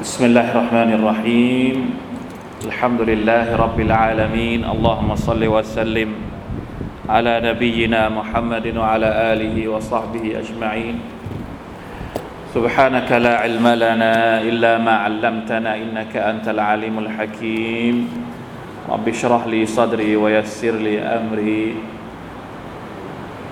بسم الله الرحمن الرحيم. الحمد لله رب العالمين. اللهم صل وسلم على نبينا محمد وعلى آله وصحبه أجمعين. سبحانك لا علم لنا إلا ما علمتنا إنك أنت العليم الحكيم. رب اشرح لي صدري ويسر لي أمري.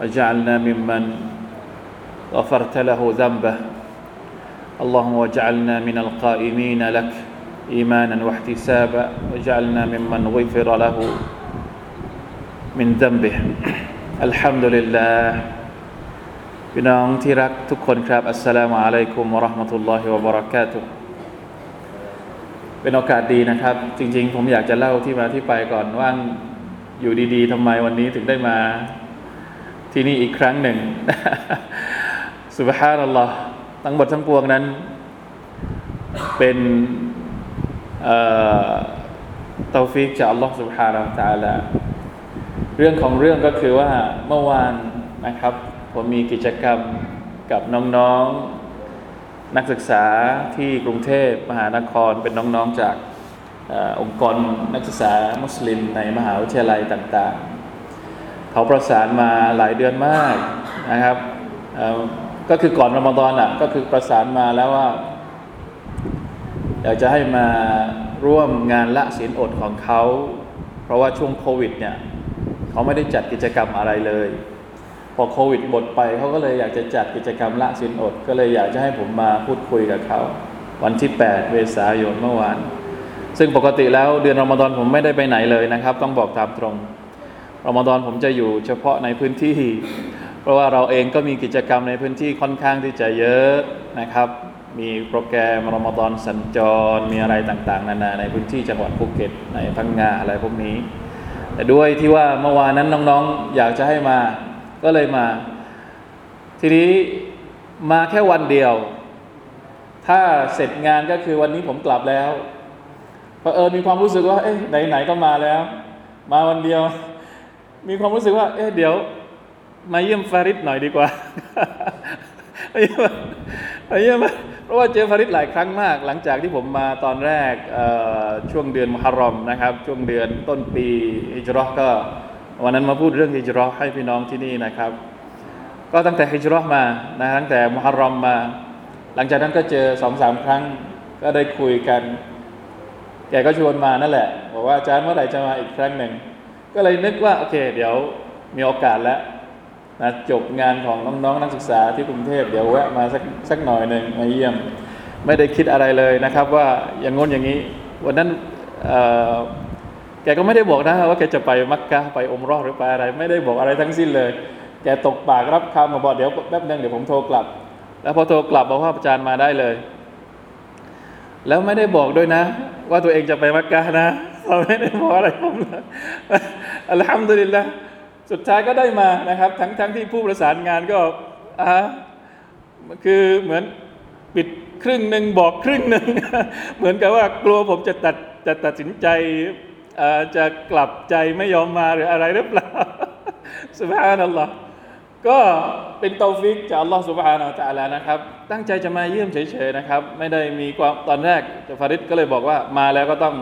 وجعلنا ممن غفرت له ذنبه اللهم واجعلنا من القائمين لك ايمانا واحتسابا واجعلنا ممن غفر له من ذنبه الحمد لله พี่น้องที่รักทุกคนครับ อัสสลามุอะลัยกุมวะราะห์มะตุลลอฮิวะบะเราะกาตุฮ์เป็นโอกาสดีนะครับ จริง ๆ ผมอยากจะเล่าที่มาที่ไปก่อนว่าอยู่ดีๆทำไมวันนี้ถึงได้มา ที่นี่อีกครั้งหนึ่งสุบฮานัลลอฮ์ทั้งหมดทั้งปวงนั้น เป็นเตาฟิกจากอัลลอฮ์สุบฮานาอัลลอฮ์เรื่องของเรื่องก็คือว่าเมื่อวานนะครับ ผมมีกิจกรรมกับน้องๆนนักศึกษาที่กรุงเทพมหานครเป็นน้องๆจากอองค์กรนักศึกษามุสลิมในมหาวิทยาลัยต่าง เขาประสานมาหลายเดือนมากนะครับก็คือก่อนรอมฎอนอะก็คือประสานมาแล้วว่าอยากจะให้มาร่วมงานละศีลอดของเขา เพราะว่าช่วงโควิดเนี่ยเขาไม่ได้จัดกิจกรรมอะไรเลย พอโควิดหมดไปเขาก็เลยอยากจะจัดกิจกรรมละศีลอด ก็เลยอยากจะให้ผมมาพูดคุยกับเขาวันที่ 8 เมษายนเมื่อวาน ซึ่งปกติแล้วเดือนรอมฎอนผมไม่ได้ไปไหนเลยนะครับ ต้องบอกตามตรง รอมฎอนผมจะอยู่เฉพาะในพื้นที่ เพราะว่าเราเองก็มีกิจกรรมในพื้นที่ค่อนข้างที่จะเยอะนะครับ มีโปรแกรมรอมฎอนสัญจร มีอะไรต่างๆ นานาในพื้นที่จังหวัดภูเก็ตในพังงาอะไรพวกนี้ แต่ด้วยที่ว่าเมื่อวานนั้นน้องๆ อยากจะให้มาก็เลยมา ทีนี้มาแค่วันเดียว ถ้าเสร็จงานก็คือวันนี้ผมกลับแล้วพอเออมีความรู้สึกว่าเอ๊ะไหนๆก็มาแล้ว มาวันเดียว มีความรู้สึกว่า เอ๊ะเดี๋ยว มาเยี่ยมฟาริดหน่อยดีกว่ามาเยี่ยมเพราะว่าเจอฟาริดหลายครั้งมาก หลังจากที่ผมมาตอนแรกช่วงเดือนมุฮัรรอมนะครับ ช่วงเดือนต้นปีฮิจรัชก็วันนั้นมาพูดเรื่องฮิจรัชให้พี่น้องที่นี่นะครับ ก็ตั้งแต่ฮิจรัชมานะตั้งแต่มุฮัรรอมมา หลังจากนั้นก็เจอสองสามครั้งก็ได้คุยกัน แกก็ชวนมานั่นแหละ บอกว่าอาจารย์เมื่อไหร่จะมาอีกครั้งหนึ่ง ก็เลยนึกว่า โอเค เดี๋ยวมีโอกาสแล้วนะจบงานของน้องๆนักศึกษาที่กรุงเทพเดี๋ยวแวะมาสักสักหน่อยหนึ่งมาเยี่ยม ไม่ได้คิดอะไรเลยนะครับ ว่าอย่างงนอย่างนี้ วันนั้นแกก็ไม่ได้บอกนะว่าแกจะไปมักกะไปอมรอดหรือไปอะไร ไม่ได้บอกอะไรทั้งสิ้นเลย แกตกปากรับคำมาบอกเดี๋ยวแป๊บนึงเดี๋ยวผมโทรกลับ แล้วพอโทรกลับบอกว่าอาจารย์มาได้เลย แล้วไม่ได้บอกด้วยนะ ว่าตัวเองจะไปมักกะนะ เราไม่ได้บอกอะไรผมเลยอัลฮัมดุลิลละสุดท้ายก็ได้มานะครับ ทั้งทั้งที่ผู้ประสานงานก็อ่าคือเหมือนปิดครึ่งหนึ่งบอกครึ่งหนึ่งเหมือนกับว่ากลัวผมจะตัดจะตัดสินใจจะกลับใจไม่ยอมมาหรืออะไรหรือเปล่าสุบฮานัลลอฮ์ก็เป็นเตาฟิกจากอัลลอฮ์สุบฮานาอัลลอฮ์นะครับ ตั้งใจจะมาเยี่ยมเฉยๆนะครับ ไม่ได้มีความตอนแรกฟาริดก็เลยบอกว่ามาแล้วก็ต้อง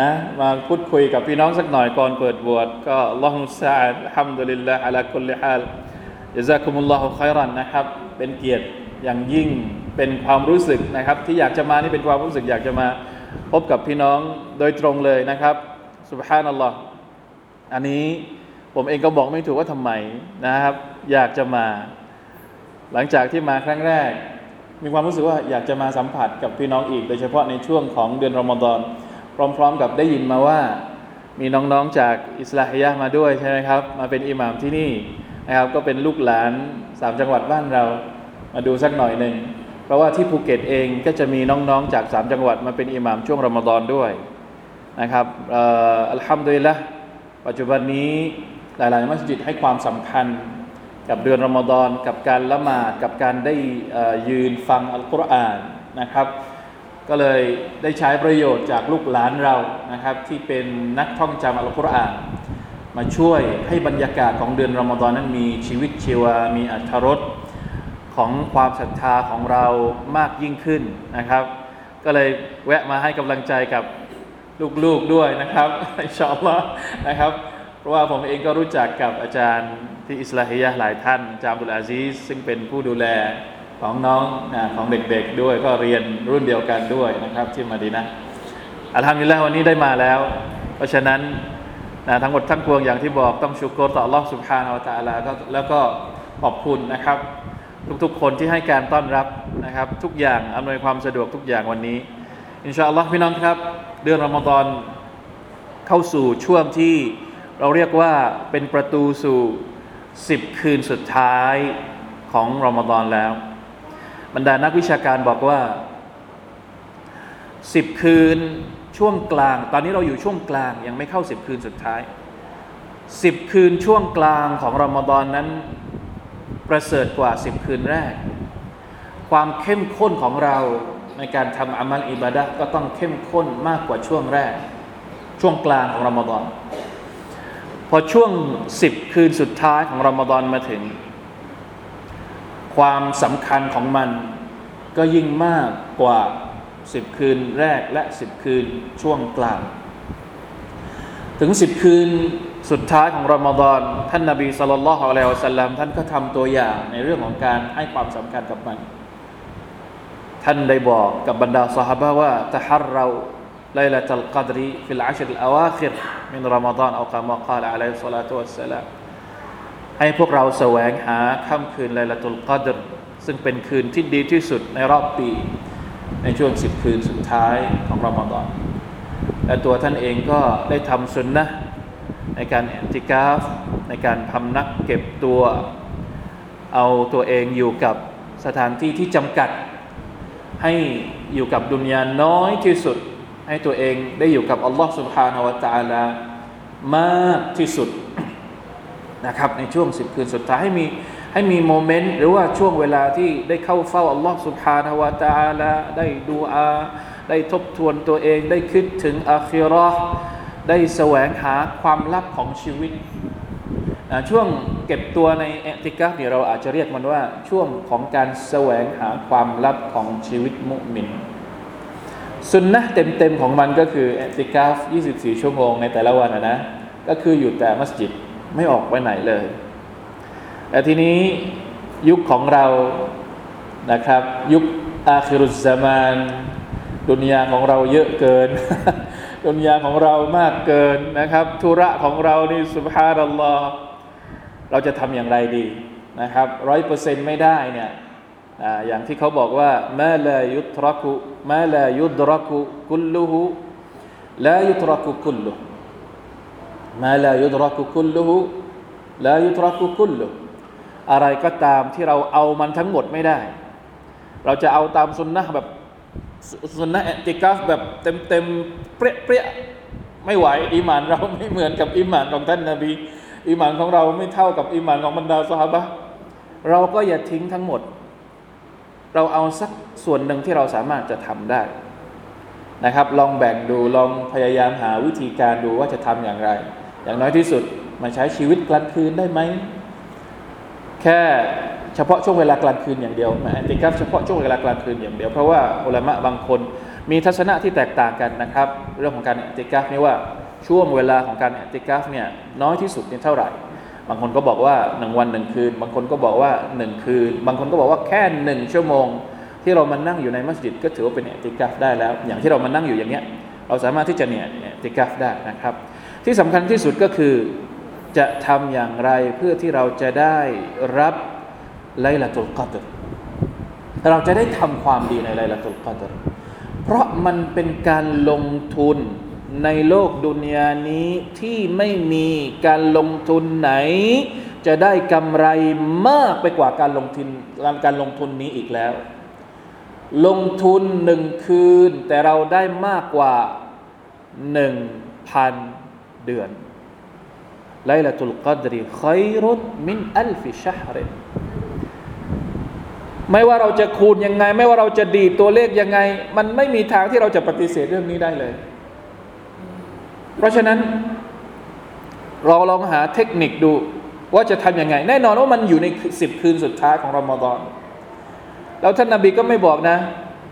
นะมาพูดคุยกับพี่น้องสักหน่อยก่อนเปิดบวชก็ลอฮฺมุสซาอัลฮัมดุลิลลาฮ์อะลาคุลิฮาลยะซาคุมุลลอฮุคัยรันนะครับ เป็นเกียรติอย่างยิ่งเป็นความรู้สึกนะครับ ที่อยากจะมานี่เป็นความรู้สึกอยากจะมาพบกับพี่น้องโดยตรงเลยนะครับสุบฮานัลลอฮ์อันนี้ผมเองก็บอกไม่ถูกว่าทำไมนะครับ อยากจะมา หลังจากที่มาครั้งแรก มีความรู้สึกว่าอยากจะมาสัมผัสกับพี่น้องอีก โดยเฉพาะในช่วงของเดือนรอมฎอน พร้อม ๆ กับได้ยินมาว่า มีน้องๆจากอิสลาฮิยะมาด้วยใช่ไหมครับ มาเป็นอิหม่ามที่นี่นะครับ ก็เป็นลูกหลานสามจังหวัดบ้านเรามาดูสักหน่อยหนึ่งเพราะว่าที่ภูเก็ตเองก็จะมีน้องๆจากสามจังหวัดมาเป็นอิหม่ามช่วงรอมฎอนด้วยนะครับอัลฮัมดุลิลละปัจจุบันนี้หลายๆมัสยิดให้ความสำคัญกับเดือนรอมฎอนกับการละหมาดกับการได้ยืนฟังอัลกุรอานนะครับ ก็เลยได้ใช้ประโยชน์จากลูกหลานเรานะครับ ที่เป็นนักท่องจำอัลกุรอาน มาช่วยให้บรรยากาศของเดือนรอมฎอนนั้นมีชีวิตชีวา มีอัธรสของความศรัทธาของเรามากยิ่งขึ้นนะครับ ก็เลยแวะมาให้กำลังใจกับลูกๆด้วยนะครับอินชาอัลลอฮ์นะครับ เพราะว่าผมเองก็รู้จักกับอาจารย์ที่อิสลาฮิยะหลายท่านจารย์บุลอาซีซซึ่งเป็นผู้ดูแล ของน้องนะของเด็กๆด้วยก็เรียนรุ่นเดียวกันด้วยนะครับ ที่มาดีนะอาลฮัมดุลิลละวันนี้ได้มาแล้ว เพราะฉะนั้นนะทั้งหมดทั้งปวงอย่างที่บอกต้องชุกโกรต่อรอบสุภาอวตาลาแล้วก็ขอบคุณนะครับ ทุกๆคนที่ให้การต้อนรับนะครับ ทุกอย่างอำนวยความสะดวกทุกอย่างวันนี้ อินชาอัลลอฮ์พี่น้องครับ เดือนรอมฎอนเข้าสู่ช่วงที่เราเรียกว่าเป็นประตูสู่ 10 คืนสุดท้ายของรอมฎอนแล้ว บรรดานักวิชาการบอกว่าสิบคืนช่วงกลาง ตอนนี้เราอยู่ช่วงกลางยังไม่เข้าสิบคืนสุดท้ายสิบคืนช่วงกลางของรอมฎอนนั้น ประเสริฐกว่าสิบคืนแรก ความเข้มข้นของเราในการทำอามัลอิบาดะก็ต้องเข้มข้นมากกว่าช่วงแรก ช่วงกลางของรอมฎอนพอช่วงสิบคืนสุดท้ายของรอมฎอนมาถึง ความสำคัญของมัน ก็ยิ่งมากกว่าสิบคืนแรกและสิบคืนช่วงกลาง ถึงสิบคืนสุดท้ายของรอมฎอนท่านนาบีสุลต่านละฮ์อะลัยฮิสัลลัมท่านก็ทำตัวอย่างในเรื่องของการให้ความสำคัญกับมัน ท่านได้บอกกับบรรดาสหายว่าتحروا ليلة القدر في العشر الأواخر من رمضان أو كما قال ให้พวกเราแสวงหาค่ำคืนไลลาตุลกอดรซึ่งเป็นคืนที่ดีที่สุดในรอบปี ในช่วงสิบคืนสุดท้ายของรอมฎอนและตัวท่านเองก็ได้ทำสุนนะในการเอียะอ์ติกาฟ ในการพำนักเก็บตัว เอาตัวเองอยู่กับสถานที่ที่จำกัด ให้อยู่กับดุนยาน้อยที่สุด ให้ตัวเองได้อยู่กับอัลลอฮฺสุบฮานาวะตาลามากที่สุด นะครับในช่วงสิบคืนสุดท้ายให้มีให้มีโมเมนต์หรือว่าช่วงเวลาที่ได้เข้าเฝ้าอัลลอฮ์สุบฮานาวะตาลาได้ดูอาได้ทบทวนตัวเอง ได้คิดถึงอาคิรอได้แสวงหาความลับของชีวิต ช่วงเก็บตัวในแอติกาเนี่ยเราอาจจะเรียกมันว่าช่วงของการแสวงหาความลับของชีวิตมุมินสุนนะเต็มๆของมันก็คือแอติกาฟ 24 ชั่วโมงในแต่ละวันนะก็คืออยู่แต่มัสยิด ไม่ออกไปไหนเลยแต่ทีนี้ยุคของเรานะครับ ยุคอาคิรุสซามานดุนยาของเราเยอะเกิน ดุนยาของเรามากเกินนะครับ ธุระของเรานี่สุภานัลลอฮ์เราจะทำอย่างไรดีนะครับร้อยเปอร์เซ็นต์ไม่ได้เนี่ยอย่างที่เขาบอกว่ามาลายุตรักุมาลายุดรักุกุลลุฮุลายุตรักุกุลลุ มาลายุดรักุกุลลุฮุลายุตรักุกุลลุอะไรก็ตามที่เราเอามันทั้งหมดไม่ได้ เราจะเอาตามสุนนะแบบสุนนะติกาฟแบบเต็มเต็มเปรี้ยเปรี้ยไม่ไหวอิมานเราไม่เหมือนกับอิมานของท่านนาบีอิมานของเราไม่เท่ากับอิมานของบรรดาสหาบะเราก็อย่าทิ้งทั้งหมด เราเอาสักส่วนหนึ่งที่เราสามารถจะทำได้นะครับ ลองแบ่งดูลองพยายามหาวิธีการดูว่าจะทำอย่างไร อย่างน้อยที่สุดมาใช้ชีวิตกลางคืนได้ไหม แค่เฉพาะช่วงเวลากลางคืนอย่างเดียวมาติกัฟเฉพาะช่วงเวลากลางคืนอย่างเดียว เพราะว่าอุลามะบางคนมีทัศนะที่แตกต่างกันนะครับ เรื่องของการติกัฟนี่ว่าช่วงเวลาของการติกัฟเนี่ยน้อยที่สุดนี่เท่าไหร่ บางคนก็บอกว่าหนึ่งวันหนึ่งคืน บางคนก็บอกว่าหนึ่งคืน บางคนก็บอกว่าแค่หนึ่งชั่วโมง ที่เรามานั่งอยู่ในมัสยิดก็ถือว่าเป็นติกัฟได้แล้ว อย่างที่เรามานั่งอยู่อย่างเนี้ยเราสามารถที่จะเนี่ยติกัฟได้นะครับ ที่สำคัญที่สุดก็คือจะทำอย่างไรเพื่อที่เราจะได้รับไลลาตุลกัดรเราจะได้ทำความดีในไลลาตุลกัดรเพราะมันเป็นการลงทุนในโลกดุนยานี้ที่ไม่มีการลงทุนไหน จะได้กำไรมากไปกว่าการลงทุนการลงทุนนี้อีกแล้ว ลงทุนหนึ่งคืน แต่เราได้มากกว่าหนึ่งพัน เดือนไลลาตุลกัดรีขัยรุตมินอัลฟิชฮรไม่ว่าเราจะคูณยังไง ไม่ว่าเราจะดีตัวเลขยังไง มันไม่มีทางที่เราจะปฏิเสธเรื่องนี้ได้เลย เพราะฉะนั้น เราลองหาเทคนิคดูว่าจะทำยังไง แน่นอนว่ามันอยู่ในสิบคืนสุดท้ายของรอมฎอนแล้วท่านนาบีก็ไม่บอกนะ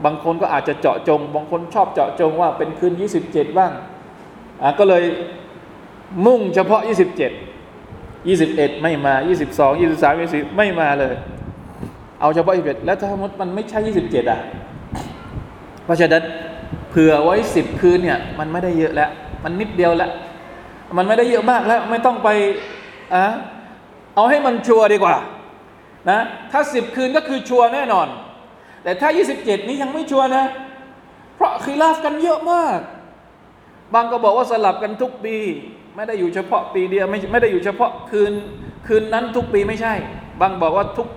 บางคนก็อาจจะเจาะจง บางคนชอบเจาะจงว่าเป็นคืน 27 บ้างอะก็เลย มุ่งเฉพาะ 27 21 ไม่มา 22 23 24ไม่มาเลย เอาเฉพาะ21แล้วถ้ามันไม่ใช่ 27 อะ เพราะฉะนั้นเผื่อไว้ 10 คืนเนี่ย มันไม่ได้เยอะแล้ว มันนิดเดียวแล้ว มันไม่ได้เยอะมากแล้ว ไม่ต้องไปอะเอาให้มันชัวร์ดีกว่านะถ้าสิบคืนก็คือชัวร์แน่นอน แต่ถ้า 27 นี้ยังไม่ชัวร์นะ เพราะคีลาฟกันเยอะมาก บางก็บอกว่าสลับกันทุกปี ไม่ได้อยู่เฉพาะปีเดียวไม่ไม่ได้อยู่เฉพาะคืนคืนนั้นทุกปีไม่ใช่ บางบอกว่าทุก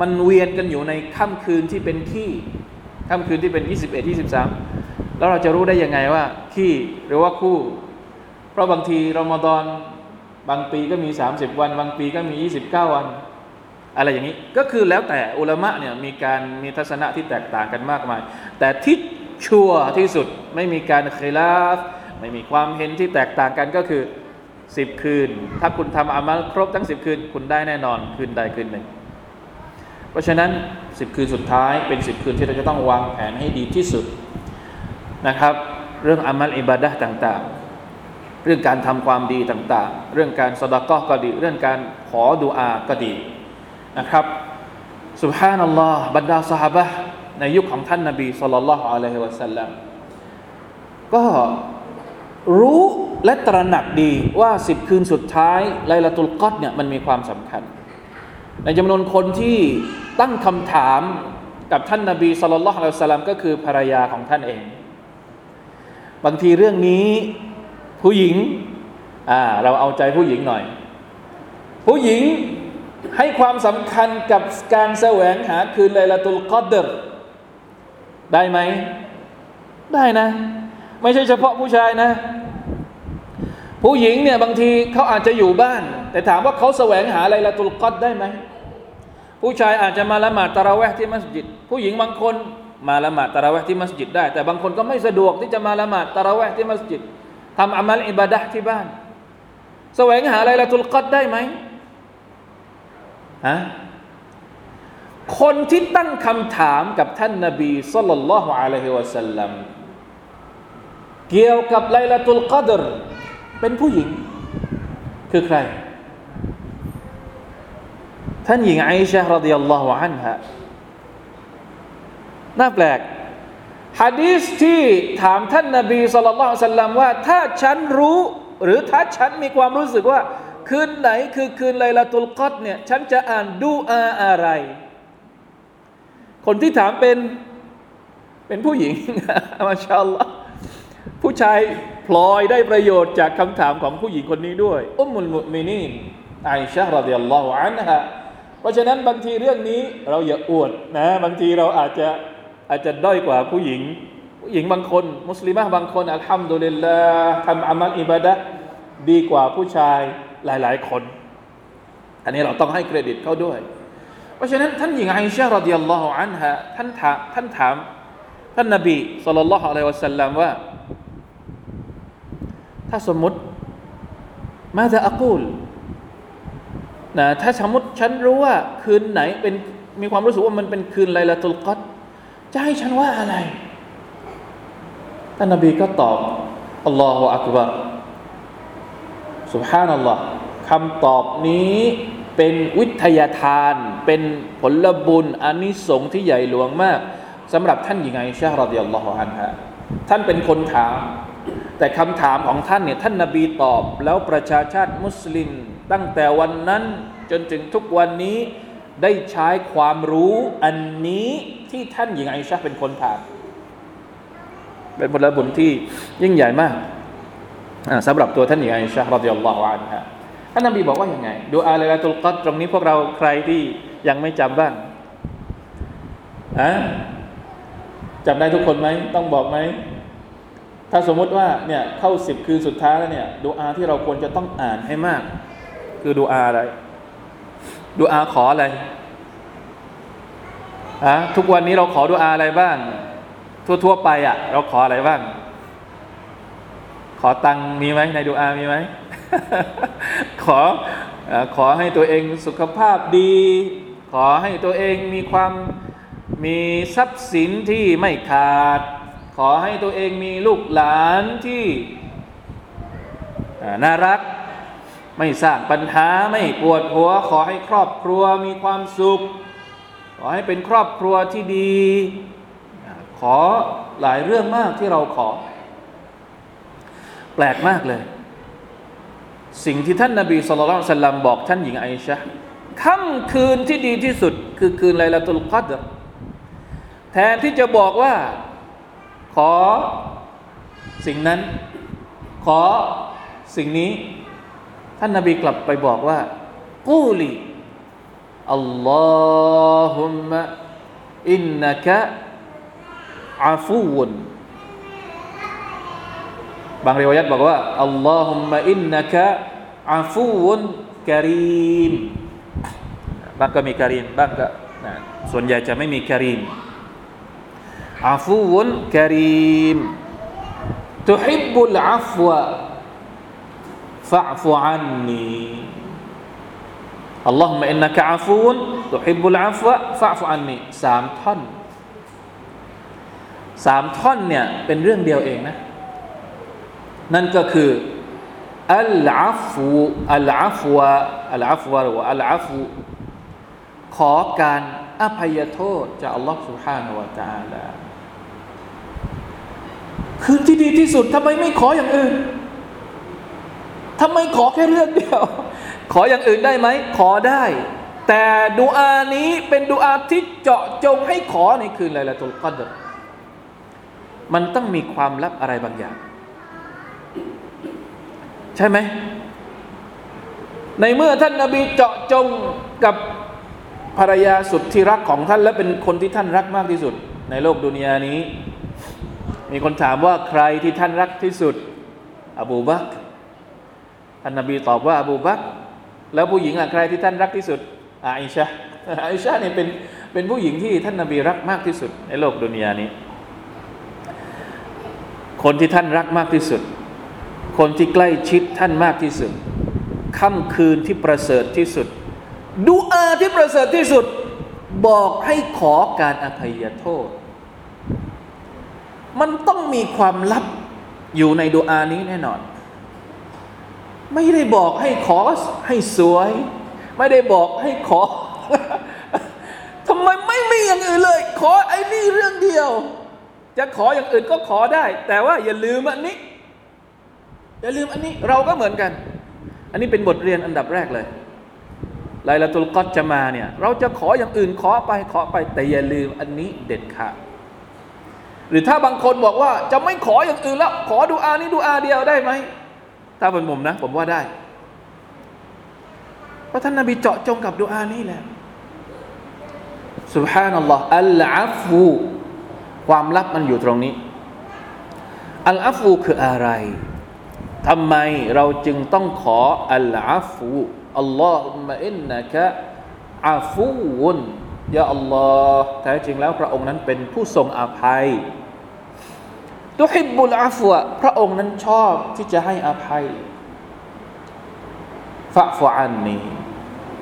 มันเวียนกันอยู่ในค่ำคืนที่เป็นขี้ค่ำคืนที่เป็น 21 23 แล้วเราจะรู้ได้ยังไงว่าขี้หรือว่าคู่ เพราะบางทีรอมฎอนบางปีก็มี 30 วัน บางปีก็มี 29 วัน อะไรอย่างนี้ ก็คือแล้วแต่อุลามะเนี่ยมีการมีทัศนะที่แตกต่างกันมากมาย แต่ที่ชัวร์ที่สุดไม่มีการเคลาฟ ไม่มีความเห็นที่แตกต่างกันก็คือสิบคืน ถ้าคุณทำอามัลครบทั้งสิบคืน คุณได้แน่นอนคืนใดคืนหนึ่ง เพราะฉะนั้นสิบคืนสุดท้ายเป็นสิบคืนที่เราจะต้องวางแผนให้ดีที่สุดนะครับ เรื่องอามัลอิบาดะต่างๆ เรื่องการทำความดีต่างๆ เรื่องการสดากก็ดี เรื่องการขอดุอาก็ดีนะครับสุบฮานัลลอฮ์บรรดาสหบะในยุคของท่านนาบีสุลต่านละฮ์อะลัยฮิวะสัลลัมก็ รู้และตระหนักดีว่าสิบคืนสุดท้ายไลลาตุลกัดเนี่ยมันมีความสำคัญ ในจำนวนคนที่ตั้งคำถามกับท่านนาบีสุลต่านละฮ์อะลัยฮิวะสัลลัมก็คือภรรยาของท่านเอง บางทีเรื่องนี้ผู้หญิงอ่าเราเอาใจผู้หญิงหน่อย ผู้หญิงให้ความสำคัญกับการแสวงหาคืนไลลาตุลกอดเดอร์ได้ไหม ได้นะ ไม่ใช่เฉพาะผู้ชายนะ ผู้หญิงเนี่ยบางทีเขาอาจจะอยู่บ้าน แต่ถามว่าเขาแสวงหาอะไลลาตุลกอดได้ไหมผู้ชายอาจจะมาละหมาดตะราเวห์ที่มัสยิด ผู้หญิงบางคนมาละหมาดตะราเวห์ที่มัสยิดได้ แต่บางคนก็ไม่สะดวกที่จะมาละหมาดตะราเวห์ที่มัสยิดทำอามัลอิบาดะที่บ้าน แสวงหาอะไลลาตุลกอดได้ไหมฮะคนที่ตั้งคำถามกับท่านนาบีสุลต่านละฮ์อะลัยฮิวะสัลลัม เกี่ยวกับไลลาตุลกัดรเป็นผู้หญิง คือใคร ท่านหญิงไอชะรดิยัลลอฮุอันฮะน่าแปลกฮะดีษที่ถามท่านนาบีสุลต่านสัลลัมว่า ถ้าฉันรู้ หรือถ้าฉันมีความรู้สึกว่า คืนไหนคือคืนไลลาตุลกัดเนี่ย ฉันจะอ่านดูอาอะไร คนที่ถามเป็นเป็นผู้หญิงมาชาอัลลอฮ์ ผู้ชายพลอยได้ประโยชน์จากคำถามของผู้หญิงคนนี้ด้วย อุมมุลมุมินีนไอชะรดิยัลลอฮุอันฮะเพราะฉะนั้นบางทีเรื่องนี้เราอย่าอวดนะบางทีเราอาจจะอาจจะด้อยกว่าผู้หญิง ผู้หญิงบางคน มุสลิมบางคนอัลฮัมดุลิลลาห์ทำอามัลอิบาดะดีกว่าผู้ชายหลาย ๆ คน อันนี้เราต้องให้เครดิตเขาด้วย เพราะฉะนั้นท่านหญิงไอชารดิยัลลอฮุอันฮะท่านถามท่านถามท่านนบีสุลต่านละฮ์อะลัยวะสัลลัมว่า ถ้าสมมติมาจะอักูลนะถ้าสมมติฉันรู้ว่าคืนไหนเป็นมีความรู้สึกว่ามันเป็นคืนไลลาตุลกัดจะให้ฉันว่าอะไรท่านนบีก็ตอบอัลลอฮฺอักบารสุบฮานัลลอฮ์คำตอบนี้เป็นวิทยาทาน เป็นผลบุญอานิสงส์ที่ใหญ่หลวงมากสำหรับท่านหญิงไอชาเรดียัลลอฮฺอันฮะท่านเป็นคนถาม แต่คำถามของท่านเนี่ยท่านนาบีตอบ แล้วประชาชาติมุสลิม ตั้งแต่วันนั้นจนถึงทุกวันนี้ได้ใช้ความรู้อันนี้ที่ท่านหญิงไอชาเป็นคนถามเป็นผลบุญที่ยิ่งใหญ่มากสำหรับตัวท่านหญิงไอชารดิยัลลอฮุอันฮะท่านนบีบอกว่าอย่างไง ดูอาเลลาตุลกัดตรงนี้พวกเราใครที่ยังไม่จำบ้างอะจำได้ทุกคนไหมต้องบอกไหม ถ้าสมมุติว่าเนี่ยเข้าสิบคืนสุดท้ายแล้วเนี่ยดูอาที่เราควรจะต้องอ่านให้มาก คือดูอาอะไรดูอาขออะไรอะทุกวันนี้เราขอดูอาอะไรบ้าง ทั่วๆไปอะ่ะ เราขออะไรบ้าง ขอตังมีไหมในดูอามีไหมขอขอให้ตัวเองสุขภาพดี ขอให้ตัวเองมีความมีทรัพย์สินที่ไม่ขาด ขอให้ตัวเองมีลูกหลานที่น่ารัก ไม่สร้างปัญหาไม่ปวดหัว ขอให้ครอบครัวมีความสุข ขอให้เป็นครอบครัวที่ดี ขอหลายเรื่องมากที่เราขอ แปลกมากเลย สิ่งที่ท่านนาบีสุลต่านสัลลัมบอกท่านหญิงไอชะค่ำคืนที่ดีที่สุด คือคืนไลลาตุลกัดรแทนที่จะบอกว่า ขอสิ่งนั้น ขอสิ่งนี้ ท่านนาบีกลับไปบอกว่า กูลีอัลลอฮุมะอินนักะอาฟูวนบางเรียวัยบอกว่าอัลลอฮุมะอินนักะอาฟูวนกรีมบางก็มีกรีมบางก็ส่วนใหญ่จะไม่มีกรีม อาฟูวนกรีม تحب العفو فاعف عني اللهم إنك عفو تحب العفو فاعف عني สามท่อนสามท่อนเนี่ยเป็นเรื่องเดียวเองนะ นั่นก็คืออัลอาฟูอัลอาฟวะอัลอาฟวะหรือว่าอัลอาฟูขอการอภัยโทษจากอัลลอฮฺ سبحانه และ تعالى คืนที่ดีที่สุดทำไมไม่ขออย่างอื่นทำไมขอแค่เรื่องเดียว ขออย่างอื่นได้ไหม ขอได้ แต่ดูอานี้เป็นดูอาที่เจาะจงให้ขอในคืนไลลาตุลกัดรมันต้องมีความลับอะไรบางอย่าง ใช่ไหม ในเมื่อท่านนาบีเจาะจงกับภรรยาสุดที่รักของท่านและเป็นคนที่ท่านรักมากที่สุด ในโลกดุนยานี้ มีคนถามว่าใครที่ท่านรักที่สุด อบูบักท่านนบีตอบว่าอบูบักแล้วผู้หญิงอะใครที่ท่านรักที่สุดอาอิชาอาอิชาเนี่ยเป็นเป็นผู้หญิงที่ท่านนบีรักมากที่สุด ในโลกดุนยานี้ คนที่ท่านรักมากที่สุด คนที่ใกล้ชิดท่านมากที่สุดค่ำคืนที่ประเสริฐที่สุด ดูอาที่ประเสริฐที่สุด บอกให้ขอการอภัยโทษ มันต้องมีความลับอยู่ในดูอานี้แน่นอน ไม่ได้บอกให้ขอให้สวย ไม่ได้บอกให้ขอทำไมไม่มีอย่างอื่นเลย ขอไอ้นี่เรื่องเดียว จะขออย่างอื่นก็ขอได้ แต่ว่าอย่าลืมอันนี้ อย่าลืมอันนี้เราก็เหมือนกัน อันนี้เป็นบทเรียนอันดับแรกเลยไลลาตุลกอดจะมาเนี่ย เราจะขออย่างอื่นขอไปขอไปแต่อย่าลืมอันนี้เด็ดขาด หรือถ้าบางคนบอกว่า จะไม่ขออย่างอื่นแล้ว ขอดูอานี้ดูอาเดียวได้ไหมถ้าเป็นผมนะ ผมว่าได้ เพราะท่านนาบีเจาะจงกับดูอานี้แหละ سبحان อัลลอฮ์อัลอาฟูความลับมันอยู่ตรงนี้ อัลอาฟูคืออะไรทำไมเราจึงต้องขออัลอาฟูอัลลอฮุมะอินนะกะอาฟูวนยาอัลลอฮ์แท้จริงแล้วพระองค์นั้นเป็นผู้ทรงอภัย ตุฮิบุลอาฟัวพระองค์นั้นชอบที่จะให้อภัยฟะฟอันนี้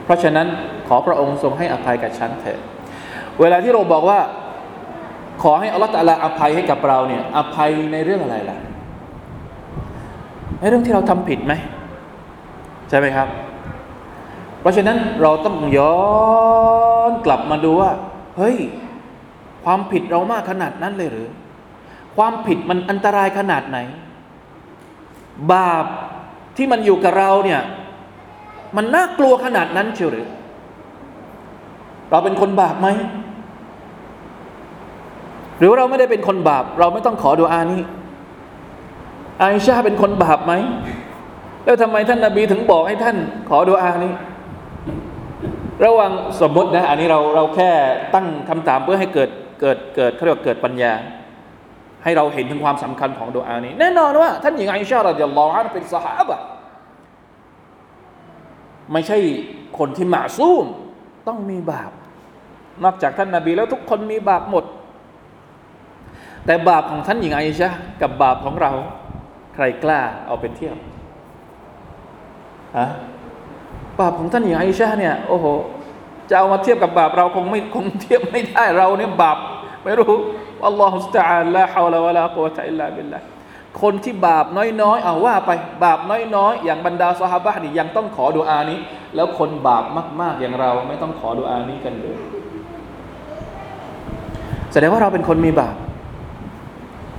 เพราะฉะนั้นขอพระองค์ทรงให้อภัยกับฉันเถิดเวลาที่เราบอกว่า ขอให้อัลลอฮฺตะลาอภัยให้กับเราเนี่ยอภัยในเรื่องอะไรล่ะในเรื่องที่เราทำผิดไหมใช่ไหมครับ เพราะฉะนั้นเราต้องย้อนกลับมาดูว่า เฮ้ย ความผิดเรามากขนาดนั้นเลยหรือ ความผิดมันอันตรายขนาดไหน บาปที่มันอยู่กับเราเนี่ย มันน่ากลัวขนาดนั้นเชียวหรือ เราเป็นคนบาปไหม หรือเราไม่ได้เป็นคนบาป เราไม่ต้องขอดูอานี้อาอิชาเป็นคนบาปไหม แล้วทำไมท่านนาบีถึงบอกให้ท่าน ขอดูอานี้ระวังสมมตินะ อันนี้เราเราแค่ตั้งคำถามเพื่อให้เกิดเกิดเกิดเขาเรียกว่าเกิดปัญญา ให้เราเห็นถึงความสำคัญของดุอานี้ แน่นอนว่า ท่านหญิงไอชาระดิยัลลอฮุอันเป็นสหายไม่ใช่คนที่หมาซูมต้องมีบาป นอกจากท่านนาบีแล้วทุกคนมีบาปหมด แต่บาปของท่านหญิงไอชากับบาปของเรา ใครกล้าเอาเป็นเทียบฮะบาปของท่านหญิงไอชาเนี่ยโอ้โหจะเอามาเทียบกับบาปเราคงไม่คงเทียบไม่ได้เราเนี่ยบาปไม่รู้ อัลลอฮฺสตาอัลลาฮาวลาวะลากุวะตะอิลลาบิลลาคนที่บาปน้อยๆเอาว่าไปบาปน้อยๆอย่างบรรดาสหายนี่ยังต้องขอดุอานี้ แล้วคนบาปมาก ๆอย่างเราไม่ต้องขอดุอานี้กันเลยแสดงว่าเราเป็นคนมีบาป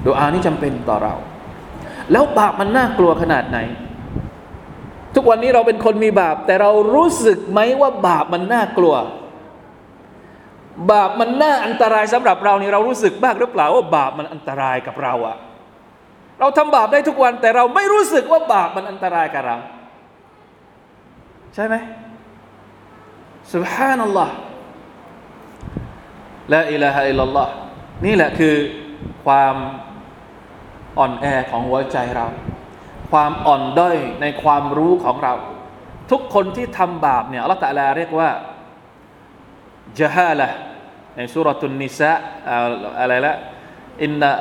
ดุอานี้จำเป็นต่อเรา แล้วบาปมันน่ากลัวขนาดไหน ทุกวันนี้เราเป็นคนมีบาป แต่เรารู้สึกไหมว่าบาปมันน่ากลัว บาปมันน่าอันตรายสำหรับเรานี่เรารู้สึกบ้างหรือเปล่าว่าบาปมันอันตรายกับเราอะเราทำบาปได้ทุกวันแต่เราไม่รู้สึกว่าบาปมันอันตรายกับเรา ใช่ไหมสุบฮานัลลอฮ์ละอิลาฮะอิลลลลอฮ์นี่แหละคือความอ่อนแอของหัวใจเรา ความอ่อนด้อยในความรู้ของเรา ทุกคนที่ทำบาปเนี่ยอัลลอฮฺตะลาเรียกว่า จฮาละในสุรตุนนิสะอะไรละอินนะ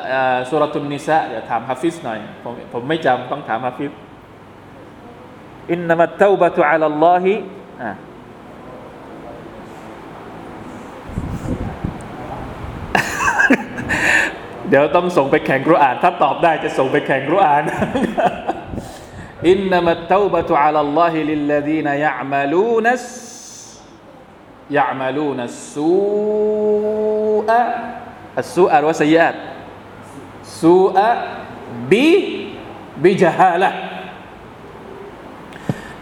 สุรตุนนิสะเดี๋ยวถามฮะฟิซหน่อยผมผมไม่จำต้องถามฮะฟิซإنما التوبة على الله เดี๋ยวต้องส่งไปแข่งกุรอาน ถ้าตอบได้จะส่งไปแข่งกุรอานإنما التوبة على الله للذين يعملون الس ยะมะลูนัสซูอะอัสซูอะวะสยาตซูอะบิบิจฮาละ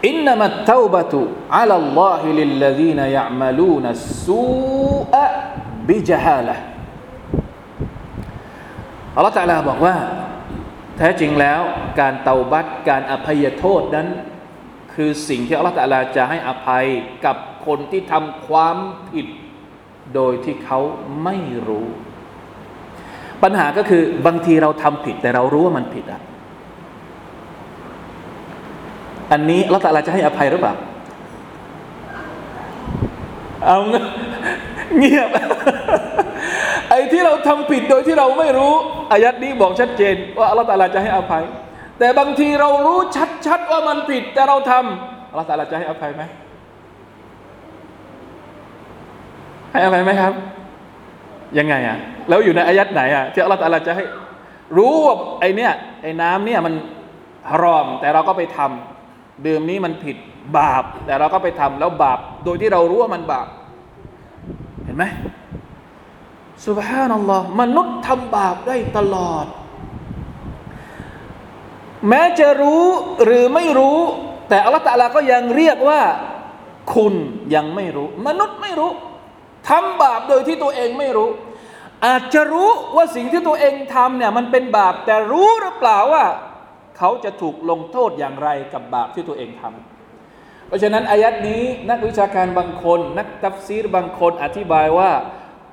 อินนามัตเตบะตุอัลลอฮิลิลลดีนยะมะลูนัสซูอะบิจฮาละอัลลอฮฺตะลาบอกว่า แท้จริงแล้วการเตาบัตการอภัยโทษนั้น คือสิ่งที่อัลลอฮฺตะลาจะให้อภัยกับ คนที่ทำความผิด โดยที่เขาไม่รู้ ปัญหาก็คือบางทีเราทำผิดแต่เรารู้ว่ามันผิดอะอันนี้อัลลอฮฺตะลาจะให้อภัยหรือเปล่าเอาเงียบ ไอ้ที่เราทำผิดโดยที่เราไม่รู้อายัดนี้บอกชัดเจน ว่าอัลลอฮฺตาลาจะให้อภัย แต่บางทีเรารู้ชัดๆว่ามันผิด แต่เราทำอัลลอฮฺตาลาจะให้อภัยไหม ให้อภัยไหมครับ ยังไงอะ แล้วอยู่ในอายัดไหนอะที่อัลลอฮฺจะให้รู้ว่าไอ้นี่ไอน้ำเนี่ยมันฮารอม แต่เราก็ไปทำดื่มนี้มันผิดบาป แต่เราก็ไปทำแล้วบาป โดยที่เรารู้ว่ามันบาป เห็นไหมสุบฮานัลลอฮ์มนุษย์ทำบาปได้ตลอด แม้จะรู้หรือไม่รู้ แต่อัลลอฮฺตะลาก็ยังเรียกว่า คุณยังไม่รู้ มนุษย์ไม่รู้ ทำบาปโดยที่ตัวเองไม่รู้ อาจจะรู้ว่าสิ่งที่ตัวเองทำเนี่ยมันเป็นบาปแต่รู้หรือเปล่าว่า เขาจะถูกลงโทษอย่างไรกับบาปที่ตัวเองทำเพราะฉะนั้นอายัดนี้นักวิชาการบางคน นักตัฟซีรบางคนอธิบายว่า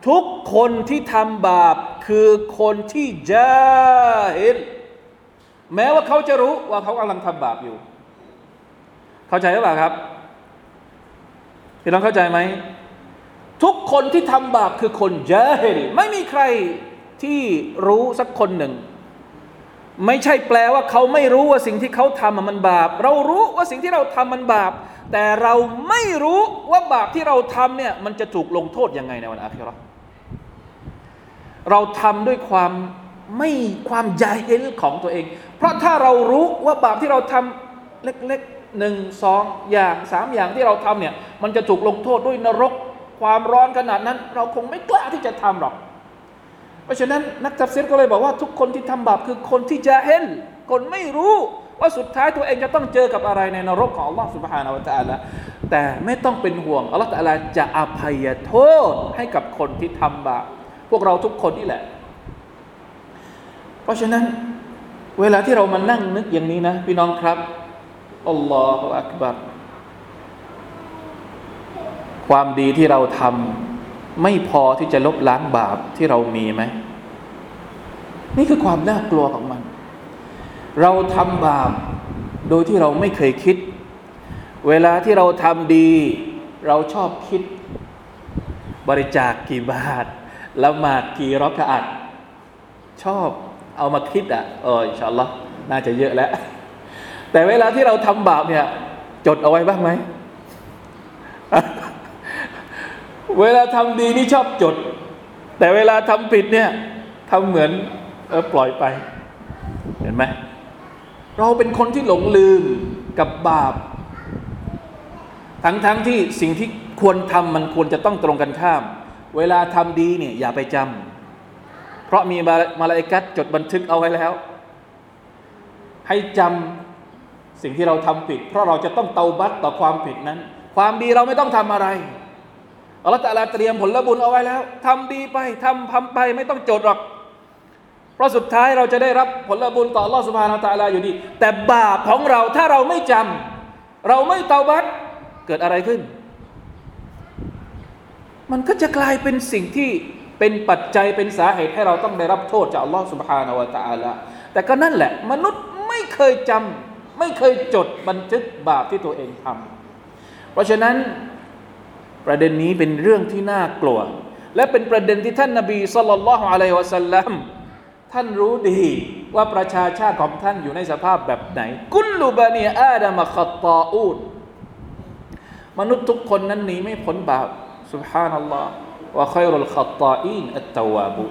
ทุกคนที่ทำบาปคือคนที่จาฮิลแม้ว่าเขาจะรู้ว่าเขากำลังทำบาปอยู่ เข้าใจหรือเปล่าครับพี่น้องเข้าใจไหม ทุกคนที่ทำบาปคือคนจาฮิลไม่มีใครที่รู้สักคนหนึ่ง ไม่ใช่แปลว่าเขาไม่รู้ว่าสิ่งที่เขาทำมันบาป เรารู้ว่าสิ่งที่เราทำมันบาป แต่เราไม่รู้ว่าบาปที่เราทำเนี่ยมันจะถูกลงโทษยังไงในวันอาคิราเราทำด้วยความไม่ความใจเห็นของตัวเอง เพราะถ้าเรารู้ว่าบาปที่เราทำเล็กๆหนึ่งสองอย่างสามอย่างที่เราทำเนี่ยมันจะถูกลงโทษด้วยนรก ความร้อนขนาดนั้น เราคงไม่กล้าที่จะทำหรอก เพราะฉะนั้นนักจับเซตก็เลยบอกว่าทุกคนที่ทำบาปคือคนที่จะเห็นคนไม่รู้ว่าสุดท้ายตัวเองจะต้องเจอกับอะไรในนรกของอัลลอฮฺสุบฮานาวะตะละแต่ไม่ต้องเป็นห่วงอัลลอฮฺตะลาจะอภัยโทษให้กับคนที่ทำบาปพวกเราทุกคนนี่แหละ เพราะฉะนั้นเวลาที่เรามานั่งนึกอย่างนี้นะ พี่น้องครับอัลลอฮฺอักบัร ความดีที่เราทำไม่พอที่จะลบล้างบาปที่เรามีไหม นี่คือความน่ากลัวของมัน เราทำบาปโดยที่เราไม่เคยคิด เวลาที่เราทำดี เราชอบคิด บริจาคกกี่บาทละหมาดกี่รักะอัดชอบเอามาคิดอะเอออินชาอัลลอฮ์น่าจะเยอะแล้ว แต่เวลาที่เราทำบาปเนี่ย จดเอาไว้บ้างไหม เวลาทำดีนี่ชอบจด แต่เวลาทำผิดเนี่ยทำเหมือนเออปล่อยไป เห็นไหมเราเป็นคนที่หลงลืมกับบาป ทั้งๆทที่สิ่งที่ควรทำมันควรจะต้องตรงกันข้าม เวลาทำดีเนี่ยอย่าไปจำเพราะมีมาลาอิกัดจดบันทึกเอาไว้แล้ว ให้จำสิ่งที่เราทำผิด เพราะเราจะต้องเตาบัตต่อความผิดนั้น ความดีเราไม่ต้องทำอะไร อัลลอฮฺตะลาเตรียมผลบุญเอาไว้แล้วทำดีไปทำทำไปไม่ต้องจดหรอก เพราะสุดท้ายเราจะได้รับผลบุญต่ออัลลอฮฺสุบฮานาตะลาอยู่ดี แต่บาปของเราถ้าเราไม่จำเราไม่เตาบัตเกิดอะไรขึ้น มันก็จะกลายเป็นสิ่งที่เป็นปัจจัยเป็นสาเหตุให้เราต้องได้รับโทษจากอัลลอฮฺสุบฮานาวะตะอาลาแต่ก็นั่นแหละ มนุษย์ไม่เคยจำไม่เคยจดบันทึกบาปที่ตัวเองทำเพราะฉะนั้น ประเด็นนี้เป็นเรื่องที่น่ากลัว และเป็นประเด็นที่ท่านนาบีสุลต่านละฮ์อะลัยวะสัลลัมท่านรู้ดีว่าประชาชาติของท่านอยู่ในสภาพแบบไหน กุลลุบานีอาดามะขตาอูดมนุษย์ทุกคนนั้นหนีไม่พ้นบาปสุบฮานัลลอฮ์ว่าครุลขตาอีนอัตตาวาบุ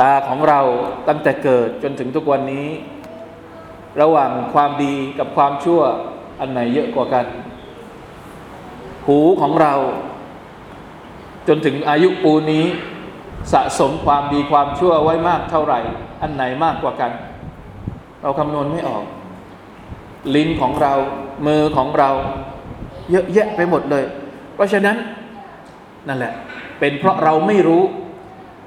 ตาของเราตั้งแต่เกิดจนถึงทุกวันนี้ ระหว่างความดีกับความชั่วอันไหนเยอะกว่ากัน หูของเรา จนถึงอายุปูนี้ สะสมความดีความชั่วไว้มากเท่าไหร่ อันไหนมากกว่ากัน เราคำนวณไม่ออก ลิ้นของเรา มือของเรา เยอะแยะไปหมดเลย เพราะฉะนั้นนั่นแหละ เป็นเพราะเราไม่รู้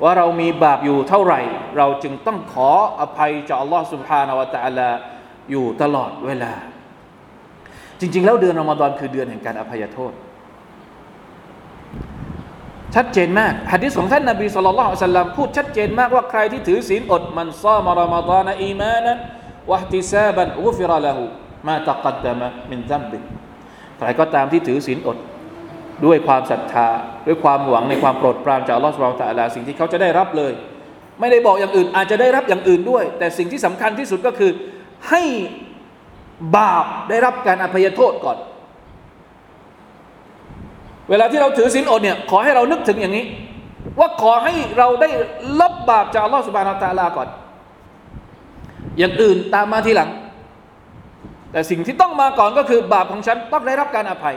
ว่าเรามีบาปอยู่เท่าไหร่ เราจึงต้องขออภัยจากอัลลอฮ์سبحانه وتعالىอยู่ตลอดเวลา จริง ๆ แล้วเดือนรอมฎอนคือเดือนแห่งการอภัยโทษ ชัดเจนมากฮะดิษของท่านนบีصلى الله عليه وسلمพูดชัดเจนมากว่าใครที่ถือศีลอดمن صام رمضان إيمانا واحتسابا غفر له ما تقدم من ذنبهใครก็ตามที่ถือศีลอดด้วยความศรัทธา ด้วยความหวังในความโปรดปรานจากอัลลอฮฺسبحانه وتعالىสิ่งที่เขาจะได้รับเลย ไม่ได้บอกอย่างอื่นอาจจะได้รับอย่างอื่นด้วย แต่สิ่งที่สำคัญที่สุดก็คือให้ บาปได้รับการอภัยโทษก่อน เวลาที่เราถือศีลอดเนี่ยขอให้เรานึกถึงอย่างนี้ ว่าขอให้เราได้ลบบาปจากอัลลอฮฺสุบานาตาลาก่อน อย่างอื่นตามมาทีหลัง แต่สิ่งที่ต้องมาก่อนก็คือบาปของฉันต้องได้รับการอภัย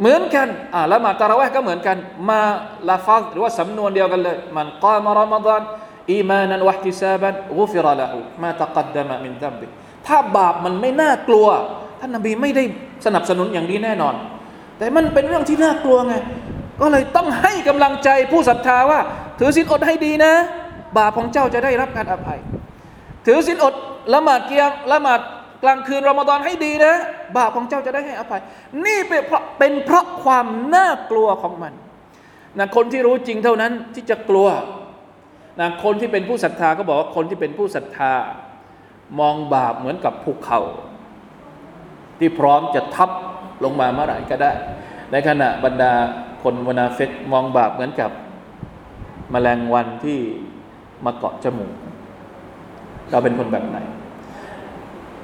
เหมือนกันอ่าละหมาดตะระวะก็เหมือนกัน มาลาฟัหรือว่าสำนวนเดียวกันเลย มันกามรอมฎานอีมานันวะติซาบันกุฟิรละหูมาตะกัดดมะมินดัมบิ ถ้าบาปมันไม่น่ากลัว ท่านนบีไม่ได้สนับสนุนอย่างนี้แน่นอน แต่มันเป็นเรื่องที่น่ากลัวไง ก็เลยต้องให้กำลังใจผู้ศรัทธาว่า ถือศีลอดให้ดีนะ บาปของเจ้าจะได้รับการอภัย ถือศีลอดละหมาดเกียงละหมาดกลางคืนรอมฎอนให้ดีนะ บาปของเจ้าจะได้ให้อภัย นี่เป็นเพราะเป็นเพราะความน่ากลัวของมันนะคนที่รู้จริงเท่านั้นที่จะกลัวนะคนที่เป็นผู้ศรัทธาก็บอกว่าคนที่เป็นผู้ศรัทธา มองบาปเหมือนกับภูเขา ที่พร้อมจะทับลงมาเมื่อไหร่ก็ได้ ในขณะบรรดาคนวนาเฟกมองบาปเหมือนกับมแมลงวันที่มาเกาะจมูก เราเป็นคนแบบไหน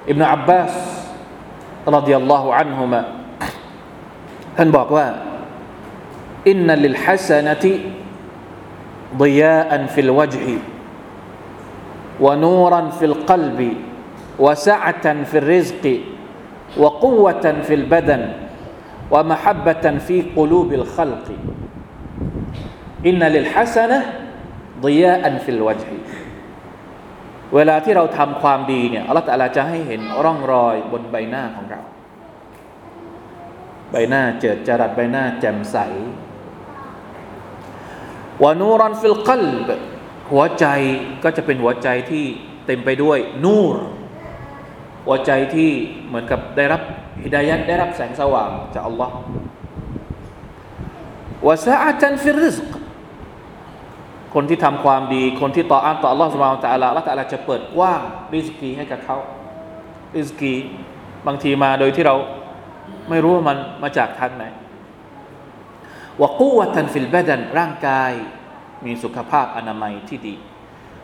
อิบนาอับบาสรดิยัลลอฮุอันฮุมะท่านบอกว่าอินนัลิลฮัสนะติดยาอันฟิลวจฮี ونورا في القلب وسعة في الرزق وقوة في البدن ومحبة في قلوب الخلق إن للحسنة ضياء في الوجه เวลาที่เราทำความดีเนี่ยอัลลอฮฺจะให้เห็นร่องรอยบนใบหน้าของเรา ใบหน้าเจิดจรัสใบหน้าแจ่มใสวานูรันฟิลกัลบ หัวใจก็จะเป็นหัวใจที่เต็มไปด้วยนูรหัวใจที่เหมือนกับได้รับฮิดายัดได้รับแสงสว่างจากอัลลอฮ์وسعة في الرزقคนที่ทำความดี คนที่ตออัตต่ออัลลอฮ์ سبحانه وتعالى อัลลอฮฺตะอาลาจะเปิดกว้างริสกีให้กับเขาริสกีบางทีมาโดยที่เราไม่รู้ว่ามันมาจากทางไหนوقوة في البدنร่างกาย มีสุขภาพอนามัยที่ดี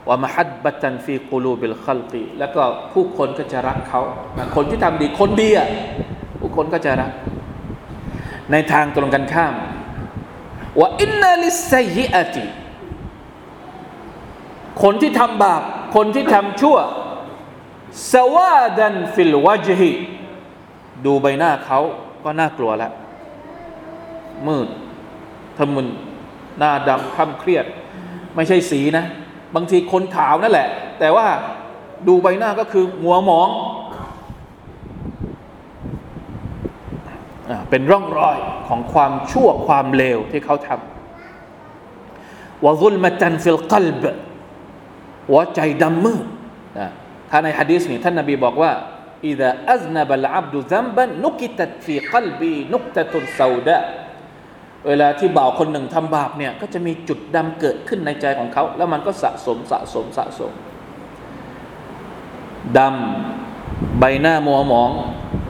วะมหัดบัตันฟีกูลูบิลขัลกีแล้วก็ผู้คนก็จะรักเขา คนที่ทำดีคนดีอะผู้คนก็จะรัก ในทางตรงกันข้ามว่าอินนาลิสยิอติคนที่ทำบาป คนที่ทำชั่วสวาดันฟิลวาจฮิดูใบหน้าเขาก็น่ากลัวแล้วมืดทะมึน หน้าดำคล้ำเครียด ไม่ใช่สีนะ บางทีคนขาวนั่นแหละ แต่ว่าดูใบหน้าก็คือหัวหมองเป็นร่องรอยของความชั่วความเลวที่เขาทำวะซุลมตันฟิลกลบหัวใจดำมืดนะถ้าในฮะดีษนี้ท่านนบีบอกว่า إذا أذنب العبد ذنبا نكتت في قلبي نكتة سوداء เวลาที่บ่าวคนหนึ่งทำบาปเนี่ยก็จะมีจุดดำเกิดขึ้นในใจของเขา แล้วมันก็สะสมสะสมสะสมดำใบหน้ามัวหมอง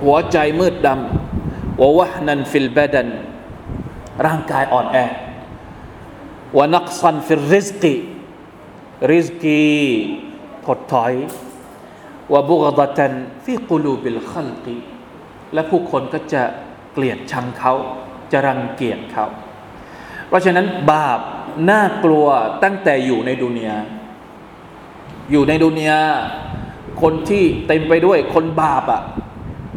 หัวใจมืดดำووهنا في البدنร่างกายอ่อนแอونقصا في الرزقริสกีถดถอยوبغضة في قلوب الخلقและผู้คนก็จะเกลียดชังเขา จะรังเกียจเขา เพราะฉะนั้นบาปน่ากลัวตั้งแต่อยู่ในดุนยาอยู่ในดุนยาคนที่เต็มไปด้วยคนบาปอะ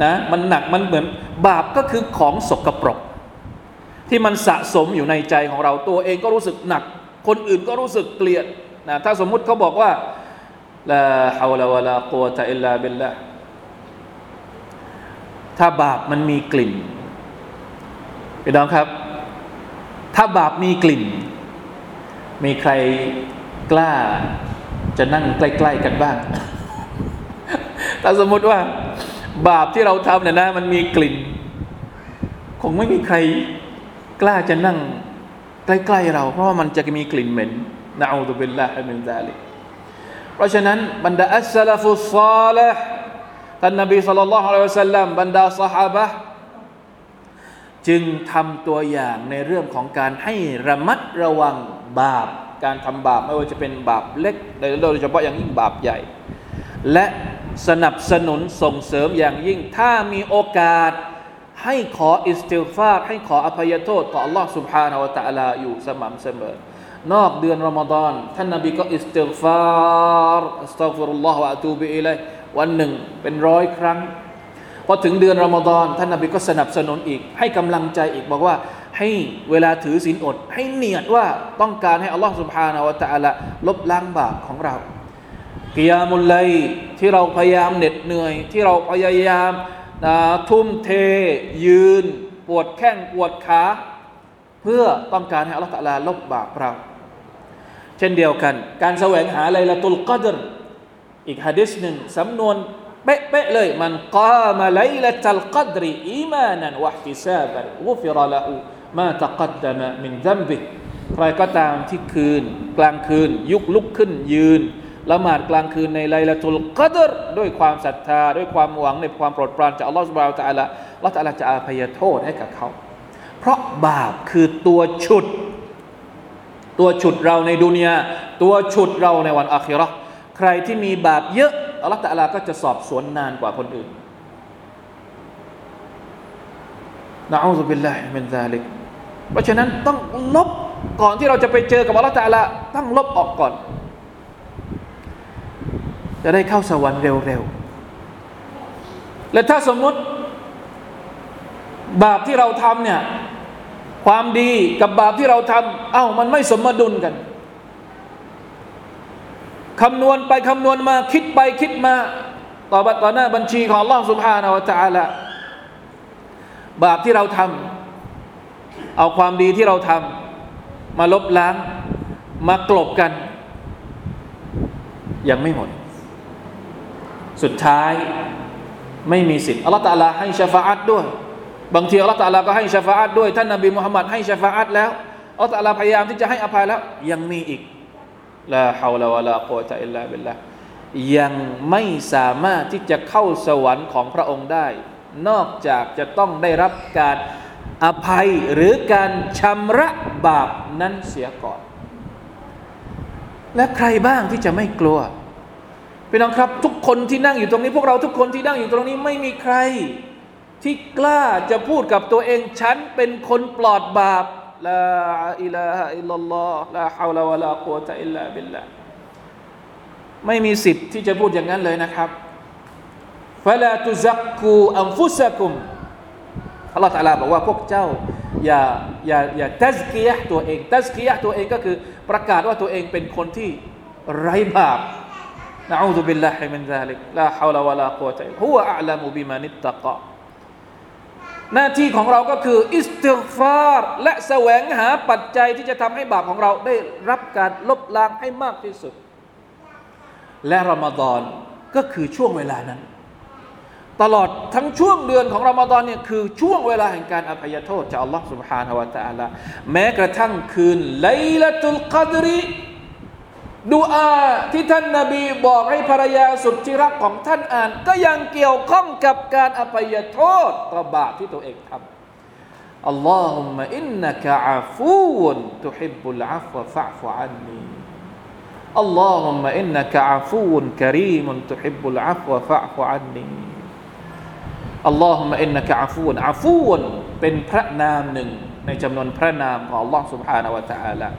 นะมันหนักมันเหมือนบาปก็คือของสกปรก ที่มันสะสมอยู่ในใจของเราตัวเองก็รู้สึกหนัก คนอื่นก็รู้สึกเกลียดนะถ้าสมมุติเขาบอกว่าลาฮาวลาวะลากุวตะอิลลาบิลละถ้าบาปมันมีกลิ่น พี่น้องครับ ถ้าบาปมีกลิ่น มีใครกล้าจะนั่งใกล้ ๆกันบ้าง ถ้าสมมติว่า บาปที่เราทำเนี่ยนะ มันมีกลิ่น คงไม่มีใครกล้าจะนั่งใกล้ๆเรา เพราะว่ามันจะมีกลิ่นเหม็นนะอูดุบิลลาฮิมินซาลิกเพราะฉะนั้นบรรดาอัสซาฟุสซาลห์ท่านนบีصلى الله عليه وسلمบรรดาสหาย จึงทำตัวอย่างในเรื่องของการให้ระมัดระวังบาป การทำบาปไม่ว่าจะเป็นบาปเล็กโดยเฉพาะอย่างยิ่งบาปใหญ่ และสนับสนุนส่งเสริมอย่างยิ่ง ถ้ามีโอกาสให้ขออิสติฟาร์ให้ขออภัยโทษต่อ Allah سبحانه และ تعالى อยู่สม่ำเสมอ นอกเดือนรอมฎอนท่านนบีก็อิสติฟาร์อัสตัฟุรุลลอฮฺวะตูบิอิลัยวันหนึ่งเป็นร้อยครั้ง พอถึงเดือนรอมฎอนท่านนบีก็สนับสนุนอีก ให้กำลังใจอีกบอกว่าให้เวลาถือศีลอด ให้เนียดว่าต้องการให้อัลลอฮฺสุบฮานาวะตะละลบล้างบาปของเรากิยามุลไลที่เราพยายามเหน็ดเหนื่อย ที่เราพยายามทุ่มเท ยืน ปวดแข้งปวดขา เพื่อต้องการให้อัลลอฮฺตะลาลบบาปเรา เช่นเดียวกัน การแสวงหาไลละตุลกัดรอีกฮะดิษหนึ่งสำนวน เป๊ะๆเลยมันกามาไลละตัลกัดรีอีมานันวะฮิซาบันกุฟิรละอูมาตะกัดดมะมินดัมบิใครก็ตามที่คืน กลางคืน ยุกลุกขึ้นยืนละหมาดกลางคืนในไลละตุลกัดรด้วยความศรัทธา ด้วยความหวังในความโปรดปรานจากอัลลอฮฺสุบฮานตะอัลละอัลลอฮฺตะอัลจะอาภัยโทษให้กับเขา เพราะบาปคือตัวฉุด ตัวฉุดเราในดุนยาตัวฉุดเราในวันอาคิเราะฮ์ใครที่มีบาปเยอะ อัลลอฮฺตะอาลาก็จะสอบสวนนานกว่าคนอื่นنعوذ بالله من ذلكเพราะฉะนั้นต้องลบก่อนที่เราจะไปเจอกับอัลลอฮฺตะอาลาต้องลบออกก่อน จะได้เข้าสวรรค์เร็วๆ และถ้าสมมุติบาปที่เราทำเนี่ยความดีกับบาปที่เราทำเอ้ามันไม่สมดุลกัน คำนวณไปคำนวณมาคิดไปคิดมา ต่อบัต่อหน้าบัญชีของ Allah سبحانه และ تعالى บาปที่เราทำเอาความดีที่เราทำมาลบล้าง มากลบกัน ยังไม่หมด สุดท้ายไม่มีสิทธิ์อัลลอฮฺตาลาให้ชฟาอัตด้วย บางทีอัลลอฮฺตาลาก็ให้ชฟาอัตด้วย ท่านนบีมุฮัมมัดให้ชฟาอัตแล้ว อัลลอฮฺตะอาลาพยายามที่จะให้อภัยแล้ว ยังมีอีก لا حول ولا قوة إلا باللهยังไม่สามารถที่จะเข้าสวรรค์ของพระองค์ได้ นอกจากจะต้องได้รับการอภัยหรือการชำระบาปนั้นเสียก่อน และใครบ้างที่จะไม่กลัวพี่น้องครับ ทุกคนที่นั่งอยู่ตรงนี้ พวกเราทุกคนที่นั่งอยู่ตรงนี้ไม่มีใคร ที่กล้าจะพูดกับตัวเองฉันเป็นคนปลอดบาป ลาอิลาฮะอิลลัลลอฮ์ลาฮาวลาวะลากุวตะอิลลาบิลลาไม่มีสิทธิ์ที่จะพูดอย่างนั้นเลยนะครับฟะลาตุซักกูอัมฟุสกุมอัลลอฮฺตะลาบอกว่าพวกเจ้า อย่าอย่าอย่าตัสกียะตัวเองตัสกียะตัวเองก็คือประกาศว่าตัวเองเป็นคนที่ไร้บาปنعوذ بالله من ذلك لا حول ولا قوة إلا هو أعلم بمن اتقى หน้าที่ของเราก็คืออิสติฟาร และแสวงหาปัจจัยที่จะทำให้บาปของเราได้รับการลบล้างให้มากที่สุด และรอมฎอนก็คือช่วงเวลานั้น ตลอดทั้งช่วงเดือนของรอมฎอนเนี่ยคือช่วงเวลาแห่งการอภัยโทษจากอัลลอฮ์ سبحانه และ تعالى แม้กระทั่งคืนไลละตุลกัดรี ดูอาที่ท่านนาบีบอกให้ภรรยาสุดที่รักของท่านอ่าน ก็ยังเกี่ยวข้องกับการอภัยโทษต่อบาปที่ตัวเองทำอัลลอฮุมะอินนักะอาฟูนตุฮิบุลอัฟวะฟะฟุอันนี اللهم إنك عفو كريم تحب العفو فاعف عني اللهم إنك عفو عفو เป็นพระนามหนึ่งในจำนวนพระนามของ Allah سبحانه และ تعالى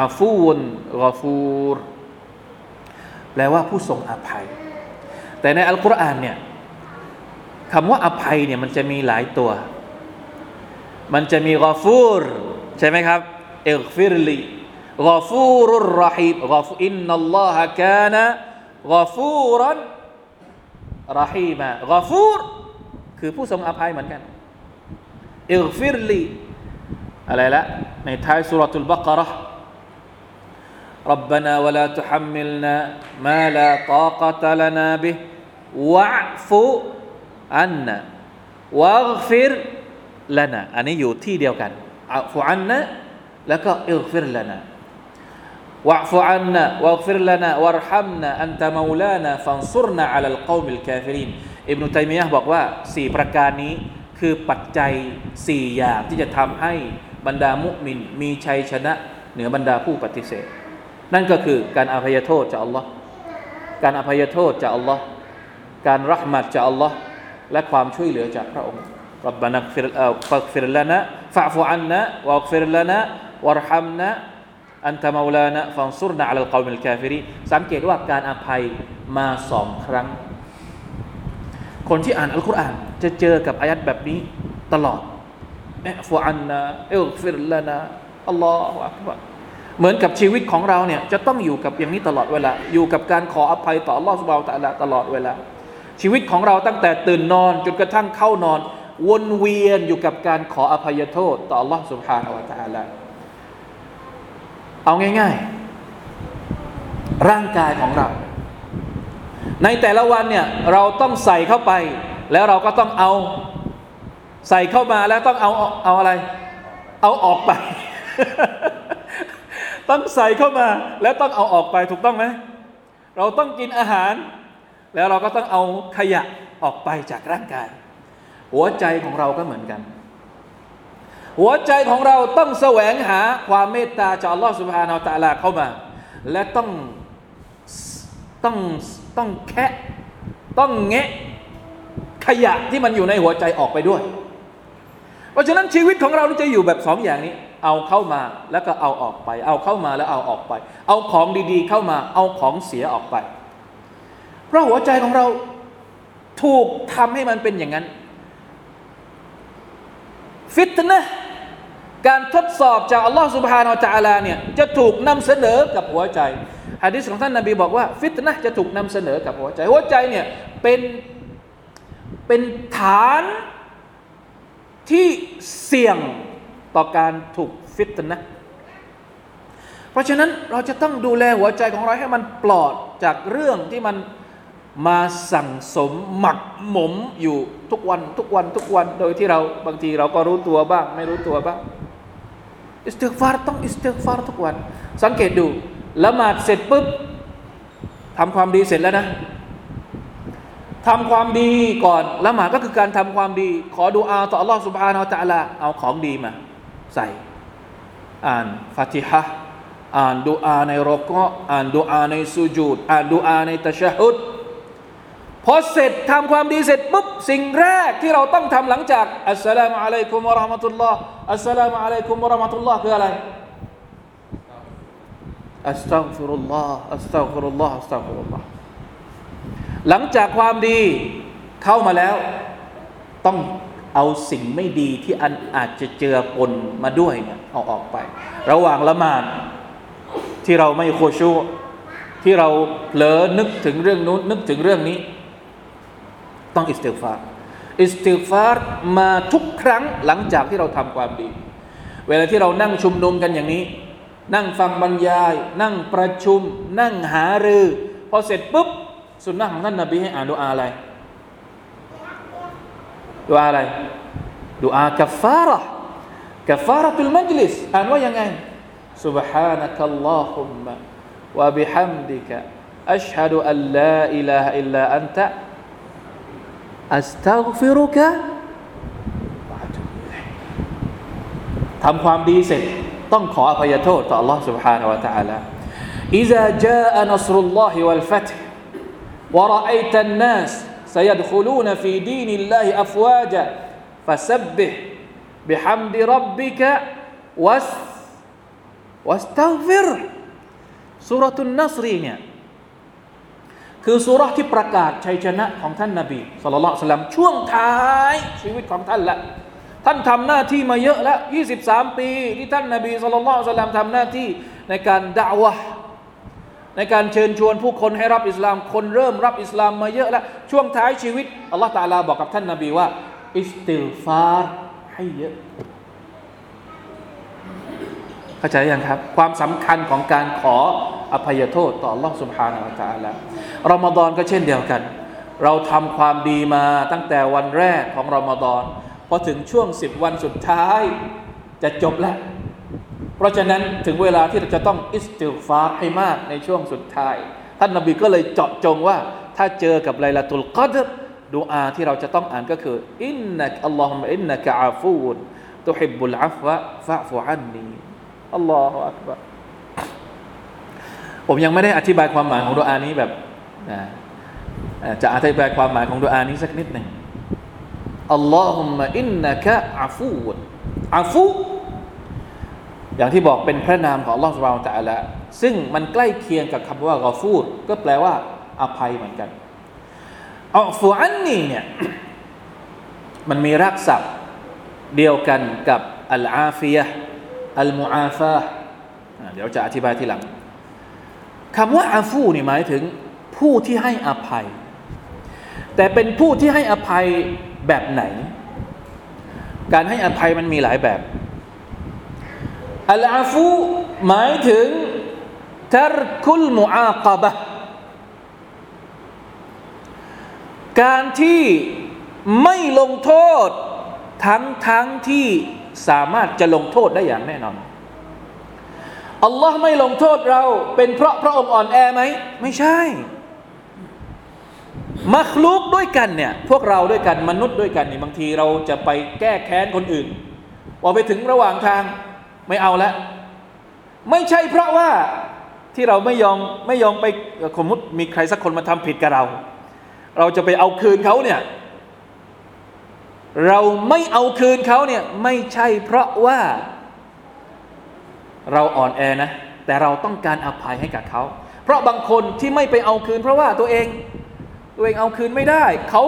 อาฟูนกอฟูรแปลว่าผู้ทรงอภัย แต่ในอัลกุรอานเนี่ยคำว่าอภัยเนี่ยมันจะมีหลายตัว มันจะมี غفور ใช่ไหมครับ اغفر لي غفور رحيم غف إن الله كان غفورا رحيما غفور คือผู้ทรงอภัยเหมือนกันاغفر لي อะไรล่ะในท้ายซูเราะตุลบะเกาะเราะฮ์ ربنا ولا تحملنا ما لا طاقة لنا به واعف عنا واغفر لنا อันนี้อยู่ที่เดียวกันอัฟอันนะแล้วก็อิกฟิรลนะวะฟุอันนะวะฟิรลนะวะรฮัมนะอันตะมูลานะฟันซุรนะอัลลกอมิลกาฟิรินอิบนุตัยมียะห์บอกว่าสี่ประการนี้คือปัจจัยสี่อย่างที่จะทำให้บรรดามุมินมีชัยชนะเหนือบรรดาผู้ปฏิเสธ นั่นก็คือการอภัยโทษจากอัลลอฮ์การอภัยโทษจากอัลลอฮ์การเราะห์มัตจากอัลลอฮ์และความช่วยเหลือจากพระองค์ربنا اغفر เอ่อ فاغفر لنا واعف عنا واغفر لنا وارحمنا أنت مولانا فانصرنا على القوم الكافرينสังเกตว่าการอภัยมาสองครั้ง คนที่อ่านอัลกุรอานจะเจอกับอายะฮ์แบบนี้ตลอดواعف عنا واغفر لنا الله أكبر เหมือนกับชีวิตของเราเนี่ยจะต้องอยู่กับอย่างนี้ตลอดเวลา อยู่กับการขออภัยต่อالله سبحانه وتعالىตลอดเวลา ชีวิตของเราตั้งแต่ตื่นนอนจนกระทั่งเข้านอน วนเวียนอยู่กับการขออภัยโทษ ต่อลอสุภาอวตาลาเอาง่าย ๆ ร่างกายของเรา ในแต่ละวันเนี่ยเราต้องใส่เข้าไป แล้วเราก็ต้องเอาใส่เข้ามาแล้วต้องเอาเอาอะไร เอาออกไป ต้องใส่เข้ามาแล้วต้องเอาออกไปถูกต้องไหมเราต้องกินอาหาร แล้วเราก็ต้องเอาขยะออกไปจากร่างกาย หัวใจของเราก็เหมือนกัน หัวใจของเราต้องแสวงหาความเมตตาจากอัลลอฮฺสุบฮานาอัลตะลาเข้ามา และต้องต้องต้องแคะต้องแงะขยะที่มันอยู่ในหัวใจออกไปด้วย เพราะฉะนั้นชีวิตของเราจะอยู่แบบสองอย่างนี้ เอาเข้ามาแล้วก็เอาออกไป เอาเข้ามาแล้วเอาออกไป เอาของดีๆเข้ามา เอาของเสียออกไป เพราะหัวใจของเราถูกทำให้มันเป็นอย่างนั้น ฟิตนะการทดสอบจากอัลลอฮฺสุบฮานาอัลลอฮเนี่ยจะถูกนำเสนอกับหัวใจฮะดิษของท่านนาบีบอกว่า ฟิตนะจะถูกนำเสนอกับหัวใจ หัวใจเนี่ยเป็นเป็นฐานที่เสี่ยง ต่อการถูกฟิตนะ เพราะฉะนั้นเราจะต้องดูแลหัวใจของเราให้มันปลอดจากเรื่องที่มันมาสั่งสมหมักหมมอยู่ทุกวันทุกวันทุกวันโดยที่เราบางทีเราก็รู้ตัวบ้าง ไม่รู้ตัวบ้างอิสติฟารต้องอิสติฟารทุกวัน สังเกตดูละหมาดเสร็จปุ๊บทำความดีเสร็จแล้วนะทำความดีก่อนละหมาดก็คือการทำความดี ขอดูอาต่ออัลลอฮ์สุบฮานาอัลลอฮ์เอาของดีมา ใส่ อ่านฟาติฮะอ่านดูอาในรอกอ่านดูอาในสุญูดอ่านดูอาในตะชะฮุดพอเสร็จทำความดีเสร็จปุ๊บสิ่งแรกที่เราต้องทำหลังจากอัสสลามุอะลัยกุมวะราะห์มะตุลลอฮ์อัสสลามุอะลัยกุมวะราะห์มะตุลลอฮ์คืออะไรอัสตัฆฟิรุลลอฮ์อัสตัฆฟิรุลลอฮ์อัสตัฆฟิรุลลอฮ์หลังจากความดีเข้ามาแล้ว ต้อง เอาสิ่งไม่ดีที่อันอาจจะเจือปนมาด้วยเนี่ยเอาออกไป ระหว่างละหมาดที่เราไม่โคชูที่เราเผลอนึกถึงเรื่องนู้นนึกถึงเรื่องนี้ ต้องอิสติฟารอิสติฟารมาทุกครั้งหลังจากที่เราทำความดี เวลาที่เรานั่งชุมนุมกันอย่างนี้ นั่งฟังบรรยาย นั่งประชุม นั่งหารือ พอเสร็จปุ๊บ สุนนะของท่านนาบีให้อ่านดูอาอะไร ดูอาอะไรดูอากัฟฟาระกัฟฟาระตุลมัจลิสอ่านว่ายังไง سبحانك اللهم وبحمدك أشهد أن لا إله إلا أنت أستغفرك ทำความดีเสร็จต้องขออภัยโทษต่อ Allah سبحانه และ تعالى إذا جاء نصر الله والفتح ورأيت الناس سيدخلون في دين الله أفواجا فسبح بحمد ربك واستغفر วัสตัฟิรสุรตุนนัสรีเนี่ยคือสุรที่ประกาศชัยชนะของท่านนาบีสุลต่านช่วงท้ายชีวิตของท่านละท่านทำหน้าที่มาเยอะแล้ว23 ปีที่ท่านนาบีสุลต่านทำหน้าที่ในการด่าวะ ในการเชิญชวนผู้คนให้รับอิสลาม คนเริ่มรับอิสลามมาเยอะแล้ว ช่วงท้ายชีวิตอัลลอฮฺตาลาบอกกับท่านนาบีว่า อิสติลฟาร์ให้เยอะเข้าใจยังครับ ความสำคัญของการขออภัยโทษต่อ Allah سبحانه และ تعالى รอมฎอนก็เช่นเดียวกัน เราทำความดีมาตั้งแต่วันแรกของรอมฎอนพอถึงช่วงสิบวันสุดท้าย จะจบแล้ว เพราะฉะนั้นถึงเวลาที่เราจะต้องอิสติฟาให้มากในช่วงสุดท้าย ท่านนบีก็เลยเจาะจงว่า ถ้าเจอกับไลลาตุลกัดรดูอาที่เราจะต้องอ่านก็คืออินนักอัลลอฮุมะอินนักอาฟูนตุฮิบุลอัฟวะฟะฟุอันนีอัลลอฮฺอักบะผมยังไม่ได้อธิบายความหมายของดุอานี้แบบนะจะอธิบายความหมายของดุอานี้สักนิดหนึ่งอัลลอฮุมะอินนักอาฟูอาฟู อย่างที่บอกเป็นพระนามของอัลลอฮฺสุบานตะละซึ่งมันใกล้เคียงกับคำว่ากอฟูรก็แปลว่าอภัยเหมือนกันอัฟูอันนี้เนี่ยมันมีรักษาเดียวกันกับอัลอาฟียะอัลมูอาฟาเดี๋ยวจะอธิบายทีหลังคำว่าอาฟูนี่หมายถึงผู้ที่ให้อภัย แต่เป็นผู้ที่ให้อภัยแบบไหน การให้อภัยมันมีหลายแบบ อัลอาฟูหมายถึงทรคุลมุอาคบะการที่ไม่ลงโทษทั้งทั้งที่สามารถจะลงโทษได้อย่างแน่นอน อัลลอฮ์ไม่ลงโทษเราเป็นเพราะพระองค์อ่อนแอไหม ไม่ใช่ มัคลุกด้วยกันเนี่ย พวกเราด้วยกันมนุษย์ด้วยกันนี่บางทีเราจะไปแก้แค้นคนอื่นพอไปถึงระหว่างทาง ไม่เอาแล้วไม่ใช่เพราะว่าที่เราไม่ยอมไม่ยอมไปสมมติมีใครสักคนมาทำผิดกับเรา เราจะไปเอาคืนเขาเนี่ยเราไม่เอาคืนเขาเนี่ยไม่ใช่เพราะว่าเราอ่อนแอนะ แต่เราต้องการอภัยให้กับเขา เพราะบางคนที่ไม่ไปเอาคืน เพราะว่าตัวเองตัวเองเอาคืนไม่ได้ เขา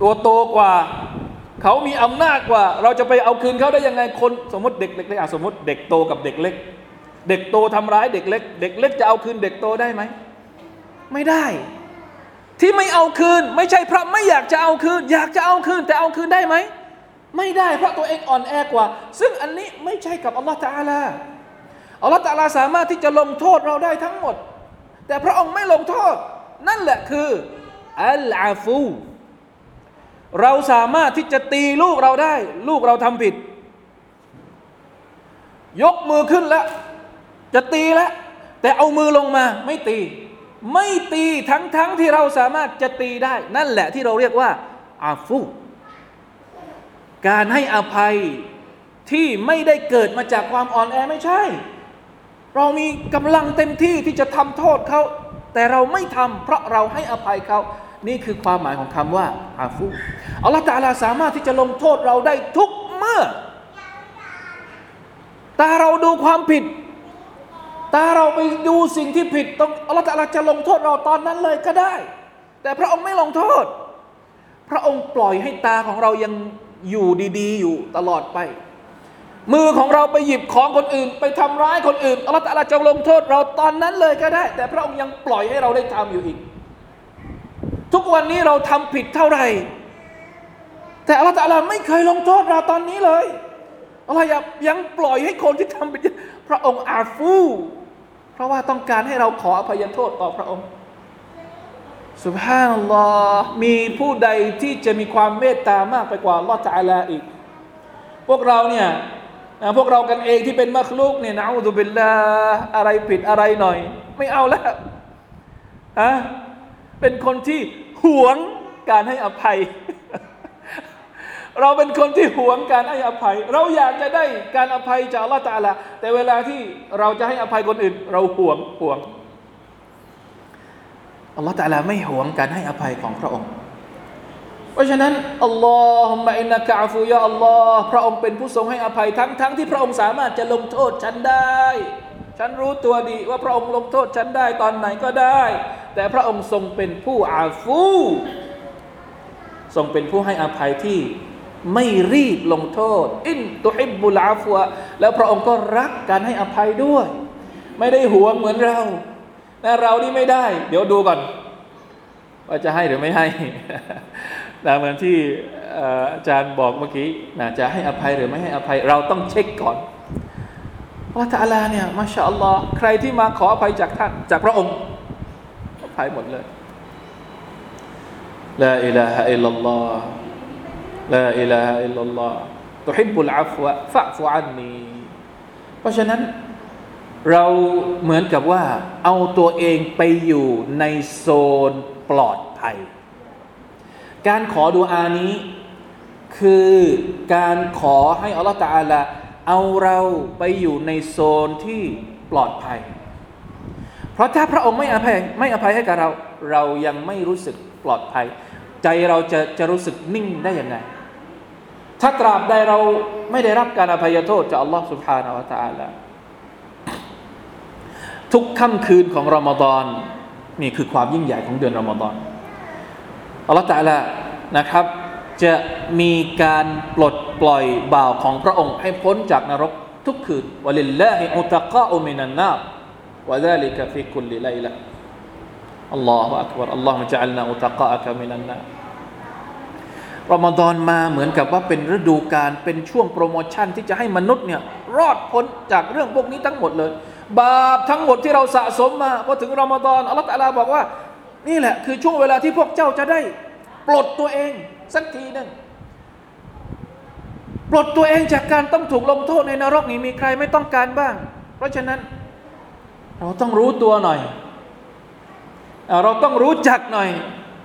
ตัวโตกว่า เขามีอำนาจกว่า เราจะไปเอาคืนเขาได้ยังไงคนสมมติเด็กเล็กๆสมมติเด็กโตกับเด็กเล็ก เด็กโตทำร้ายเด็กเล็ก เด็กเล็กจะเอาคืนเด็กโตได้ไหมไม่ได้ ที่ไม่เอาคืน ไม่ใช่เพราะไม่อยากจะเอาคืน อยากจะเอาคืน แต่เอาคืนได้ไหมไม่ได้เพราะตัวเองอ่อนแอกว่า ซึ่งอันนี้ไม่ใช่กับอัลลอฮฺตาลาอัลลอฮฺตาลาสามารถที่จะลงโทษเราได้ทั้งหมด แต่พระองค์ไม่ลงโทษ นั่นแหละคืออัลอาฟู เราสามารถที่จะตีลูกเราได้ ลูกเราทำผิด ยกมือขึ้นแล้ว จะตีแล้ว แต่เอามือลงมาไม่ตี ไม่ตีทั้งทั้งที่เราสามารถจะตีได้ นั่นแหละที่เราเรียกว่า อาฟูการให้อภัยที่ไม่ได้เกิดมาจากความอ่อนแอไม่ใช่ เรามีกำลังเต็มที่ที่จะทำโทษเขาแต่เราไม่ทำเพราะเราให้อภัยเขา นี่คือความหมายของคำว่าอาฟูอัลลอฮฺตาลาสามารถที่จะลงโทษเราได้ทุกเมื่อ ตาเราดูความผิด ตาเราไปดูสิ่งที่ผิดต้องอัลลอฮฺตาลาจะลงโทษเราตอนนั้นเลยก็ได้ แต่พระองค์ไม่ลงโทษ พระองค์ปล่อยให้ตาของเรายังอยู่ดีๆ อยู่ตลอดไป มือของเราไปหยิบของคนอื่น ไปทำร้ายคนอื่นอัลลอฮฺตาลาจะลงโทษเราตอนนั้นเลยก็ได้ แต่พระองค์ยังปล่อยให้เราได้ทำอยู่อีก ทุกวันนี้เราทำผิดเท่าไหร่ แต่อัลลอฮฺตาลาไม่เคยลงโทษเราตอนนี้เลยอัลลอฮฺยังปล่อยให้คนที่ทำผิดพระองค์อาฟู เพราะว่าต้องการให้เราขออภัยโทษต่อพระองค์สุบฮานัลลอฮ์มีผู้ใดที่จะมีความเมตตามากไปกว่าลอตาลาอีก พวกเราเนี่ยพวกเรากันเองที่เป็นมักลุกเนี่ยนะอูดุบิลลาอะไรผิดอะไรหน่อย ไม่เอาแล้วอะเป็นคนที่ หวงการให้อภัย เราเป็นคนที่หวงการให้อภัย เราอยากจะได้การอภัยจากลอตาลาแต่เวลาที่เราจะให้อภัยคนอื่น เราหวงหวงอัลลอฮฺตะลาไม่หวงการให้อภัยของพระองค์ เพราะฉะนั้นอัลลอฮุมะอินนักะอฟูยาอัลลอฮ์พระองค์เป็นผู้ทรงให้อภัยทั้งทั้งที่พระองค์สามารถจะลงโทษฉันได้ ฉันรู้ตัวดีว่าพระองค์ลงโทษฉันได้ตอนไหนก็ได้ แต่พระองค์ทรงเป็นผู้อาฟูทรงเป็นผู้ให้อภัยที่ไม่รีบลงโทษ อินตุฮิบบุลาฟัว แล้วพระองค์ก็รักการให้อภัยด้วย ไม่ได้หวงเหมือนเราแต่เรานี่ไม่ได้ เดี๋ยวดูก่อน ว่าจะให้หรือไม่ให้นะเหมือนที่อาจารย์บอกเมื่อกี้นะจะให้อภัยหรือไม่ให้อภัย เราต้องเช็คก่อน ว่าตาลาเนี่ยมาชาอัลลอฮ์ใครที่มาขออภัยจากท่านจากพระองค์อภัยหมดเลยลาอิลาฮะอิลลัลลอฮ์ลาอิลาฮะอิลลัลลอฮ์ตุฮิบบุลอาฟวะฟะฟุอันนีเพราะฉะนั้นเราเหมือนกับว่า เอาตัวเองไปอยู่ในโซนปลอดภัย การขอดูอานี้ คือการขอให้อัลลอฮฺตาลา เอาเราไปอยู่ในโซนที่ปลอดภัย เพราะถ้าพระองค์ไม่อภัยไม่อภัยให้กับเรา เรายังไม่รู้สึกปลอดภัย ใจเราจะจะรู้สึกนิ่งได้ยังไง ถ้าตราบใดเราไม่ได้รับการอภัยโทษจากอัลลอฮฺสุบฮานาวะตาละทุกค่ำคืนของรอมฎอนนี่คือความยิ่งใหญ่ของเดือนรอมฎอนอัลลอฮฺตาละนะครับ จะมีการปลดปล่อยบ่าวของพระองค์ให้พ้นจากนรกทุกคืนวลิลลาฮิอุตะกะอุมินันนาวะซาลิกะฟิคุลลิไลละอัลลอฮฺอักบารอัลลอฮฺมะจัลนาอุตะกะอะกะมินันนารอมฎอนมาเหมือนกับว่าเป็นฤดูการเป็นช่วงโปรโมชั่นที่จะให้มนุษย์เนี่ยรอดพ้นจากเรื่องพวกนี้ทั้งหมดเลย บาปทั้งหมดที่เราสะสมมาพอถึงรอมฎอนอัลลอฮฺตะลาบอกว่า นี่แหละคือช่วงเวลาที่พวกเจ้าจะได้ ปลดตัวเอง สักทีหนึ่งปลดตัวเองจากการต้องถูกลงโทษในนรกนี้มีใครไม่ต้องการบ้าง เพราะฉะนั้น เราต้องรู้ตัวหน่อย เราต้องรู้จักหน่อย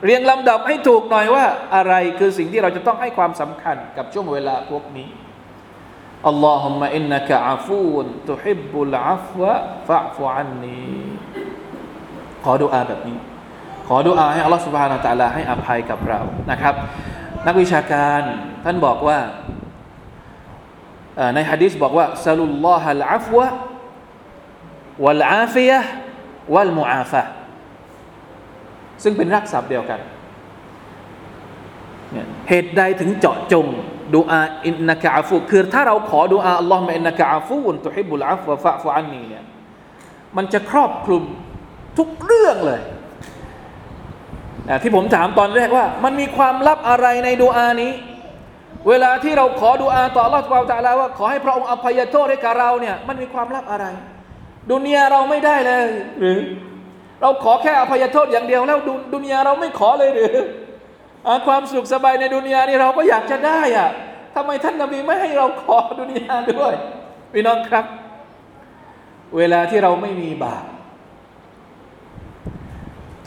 เรียงลำดับให้ถูกหน่อยว่า อะไรคือสิ่งที่เราจะต้องให้ความสำคัญกับช่วงเวลาพวกนี้อัลลอฮุมะอินนักะอาฟูนตุฮิบุลอาฟวะฟะฟุอันนีขอดุอาแบบนี้ ขอดุอาให้อัลลอฮฺสุบฮานาตะลาให้อภัยกับเรานะครับ นักวิชาการท่านบอกว่าในฮะดีษบอกว่าซาลุลลอฮะลอาฟวะวัลอาฟิยะวัลมุอาฟะซึ่งเป็นรักศัพท์เดียวกันเหตุใดถึงเจาะจงดูอาอินนักอาฟูคือถ้าเราขอดูอาอัลลอฮ์มะอินนักอาฟูนตุฮิบุลอาฟวะฟะฟุอันนีเนี่ยมันจะครอบคลุมทุกเรื่องเลย ที่ผมถามตอนแรกว่า มันมีความลับอะไรในดูอานี้ เวลาที่เราขอดูอาต่ออัลลอฮฺสุบฮฺตะลาว่า ขอให้พระองค์อภัยโทษให้กับเราเนี่ยมันมีความลับอะไร ดุนยาเราไม่ได้เลย หรือ เราขอแค่อภัยโทษอย่างเดียวแล้วดุนยาเราไม่ขอเลยหรือความสุขสบายในดุนยานี่เราก็อยากจะได้อะทำไมท่านนบีไม่ให้เราขอดุนยาด้วยพี่น้องครับ เวลาที่เราไม่มีบาป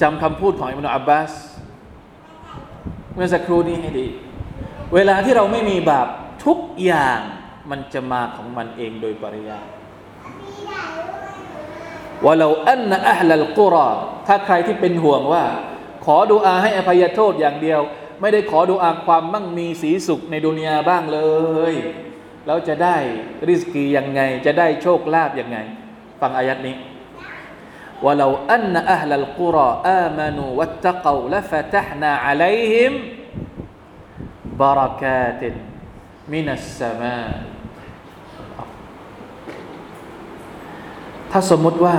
จำคำพูดของอิมนุอับบาส เมื่อสักครู่นี้ให้ดี เวลาที่เราไม่มีบาปทุกอย่างมันจะมาของมันเองโดยปริยายว่าเราอันนะอัลลกุรอถ้าใครที่เป็นห่วงว่า ขอดูอาให้อภัยโทษอย่างเดียว ไม่ได้ขอดูอาความมั่งมีสีสุขในดุนยาบ้างเลยแล้วจะได้ริสกียังไง จะได้โชคลาภยังไง ฟังอายัดนี้ ولو أن أهل القرى آمنوا واتقوا لفتحنا عليهم بركات من السماء ถ้าสมมติว่า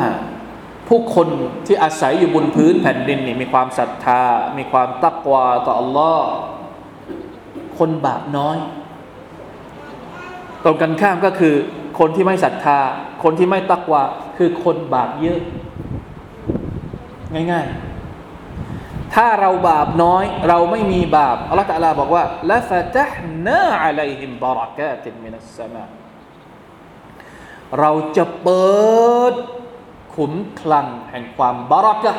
ผู้คนที่อาศัยอยู่บนพื้นแผ่นดินนี่มีความศรัทธา มีความตักวาต่ออัลลอฮ์คนบาปน้อย ตรงกันข้ามก็คือคนที่ไม่ศรัทธา คนที่ไม่ตักวาคือคนบาปเยอะ ง่าย ๆ ถ้าเราบาปน้อย เราไม่มีบาปอัลลอฮฺตะลาบอกว่าละฟะตะฮนาอะลัยฮิมบารักาตินมินัสสมาเราจะเปิดขุมคลังแห่งความบารักะ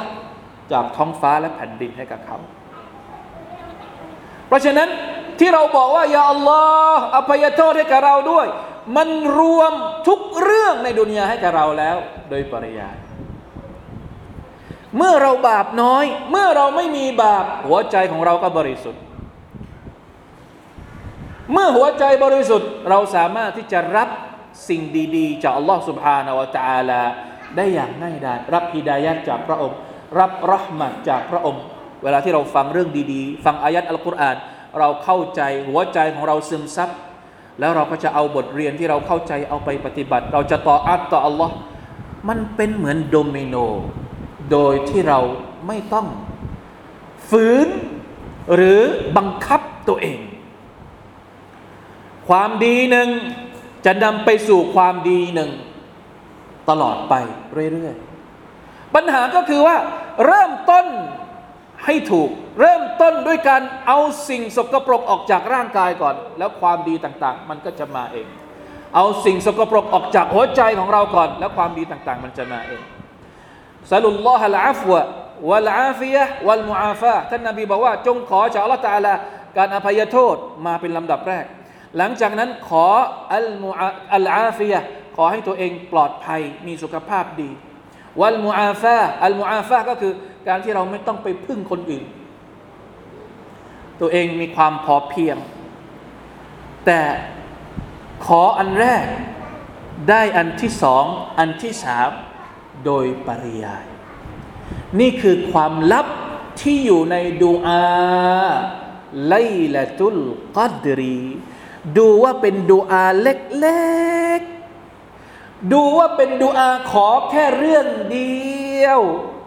จากท้องฟ้าและแผ่นดินให้กับเขา เพราะฉะนั้นที่เราบอกว่ายาอัลลอฮ์อภัยโทษให้กับเราด้วย มันรวมทุกเรื่องในดุนยาให้กับเราแล้ว โดยปริยาย เมื่อเราบาปน้อย เมื่อเราไม่มีบาปหัวใจของเราก็บริสุทธิ์ เมื่อหัวใจบริสุทธิ์ เราสามารถที่จะรับสิ่งดีๆ จากอัลลอฮ์ سبحانه และ تعالى ได้อย่างง่ายดายรับฮิดายัดจากพระองค์ รับรหมัดจากพระองค์ เวลาที่เราฟังเรื่องดีๆ ฟังอายัดอัลกุรอาน เราเข้าใจหัวใจของเราซึมซับ แล้วเราก็จะเอาบทเรียนที่เราเข้าใจเอาไปปฏิบัติ เราจะต่ออัตต่ออัลลอฮ์มันเป็นเหมือนโดมิโน โดยที่เราไม่ต้องฝืนหรือบังคับตัวเอง ความดีหนึ่งจะนำไปสู่ความดีหนึ่ง ตลอดไปเรื่อยๆ ปัญหาก็คือว่า เริ่มต้นให้ถูก เริ่มต้นด้วยการเอาสิ่งสกปรกออกจากร่างกายก่อน แล้วความดีต่างๆ มันก็จะมาเอง เอาสิ่งสกปรกออกจากหัวใจของเราก่อน แล้วความดีต่างๆ มันจะมาเอง ซาลุลลอฮะลาฟวะวัลอาฟิยะวัลมุอาฟาท่านนบีบอกว่า จงขอจากอัลลอฮฺตาลาการอภัยโทษมาเป็นลำดับแรก หลังจากนั้นขออัลมุอัลอาฟิยะขอให้ตัวเองปลอดภัยมีสุขภาพดี วัลมุอาฟาอัลมุอาฟาก็คือการที่เราไม่ต้องไปพึ่งคนอื่น ตัวเองมีความพอเพียง แต่ขออันแรกได้อันที่สองอันที่สาม โดยปริยาย นี่คือความลับที่อยู่ในดูอาไลละตุลกัดรีดูว่าเป็นดูอาเล็กๆ ดูว่าเป็นดูอาขอแค่เรื่องเดียว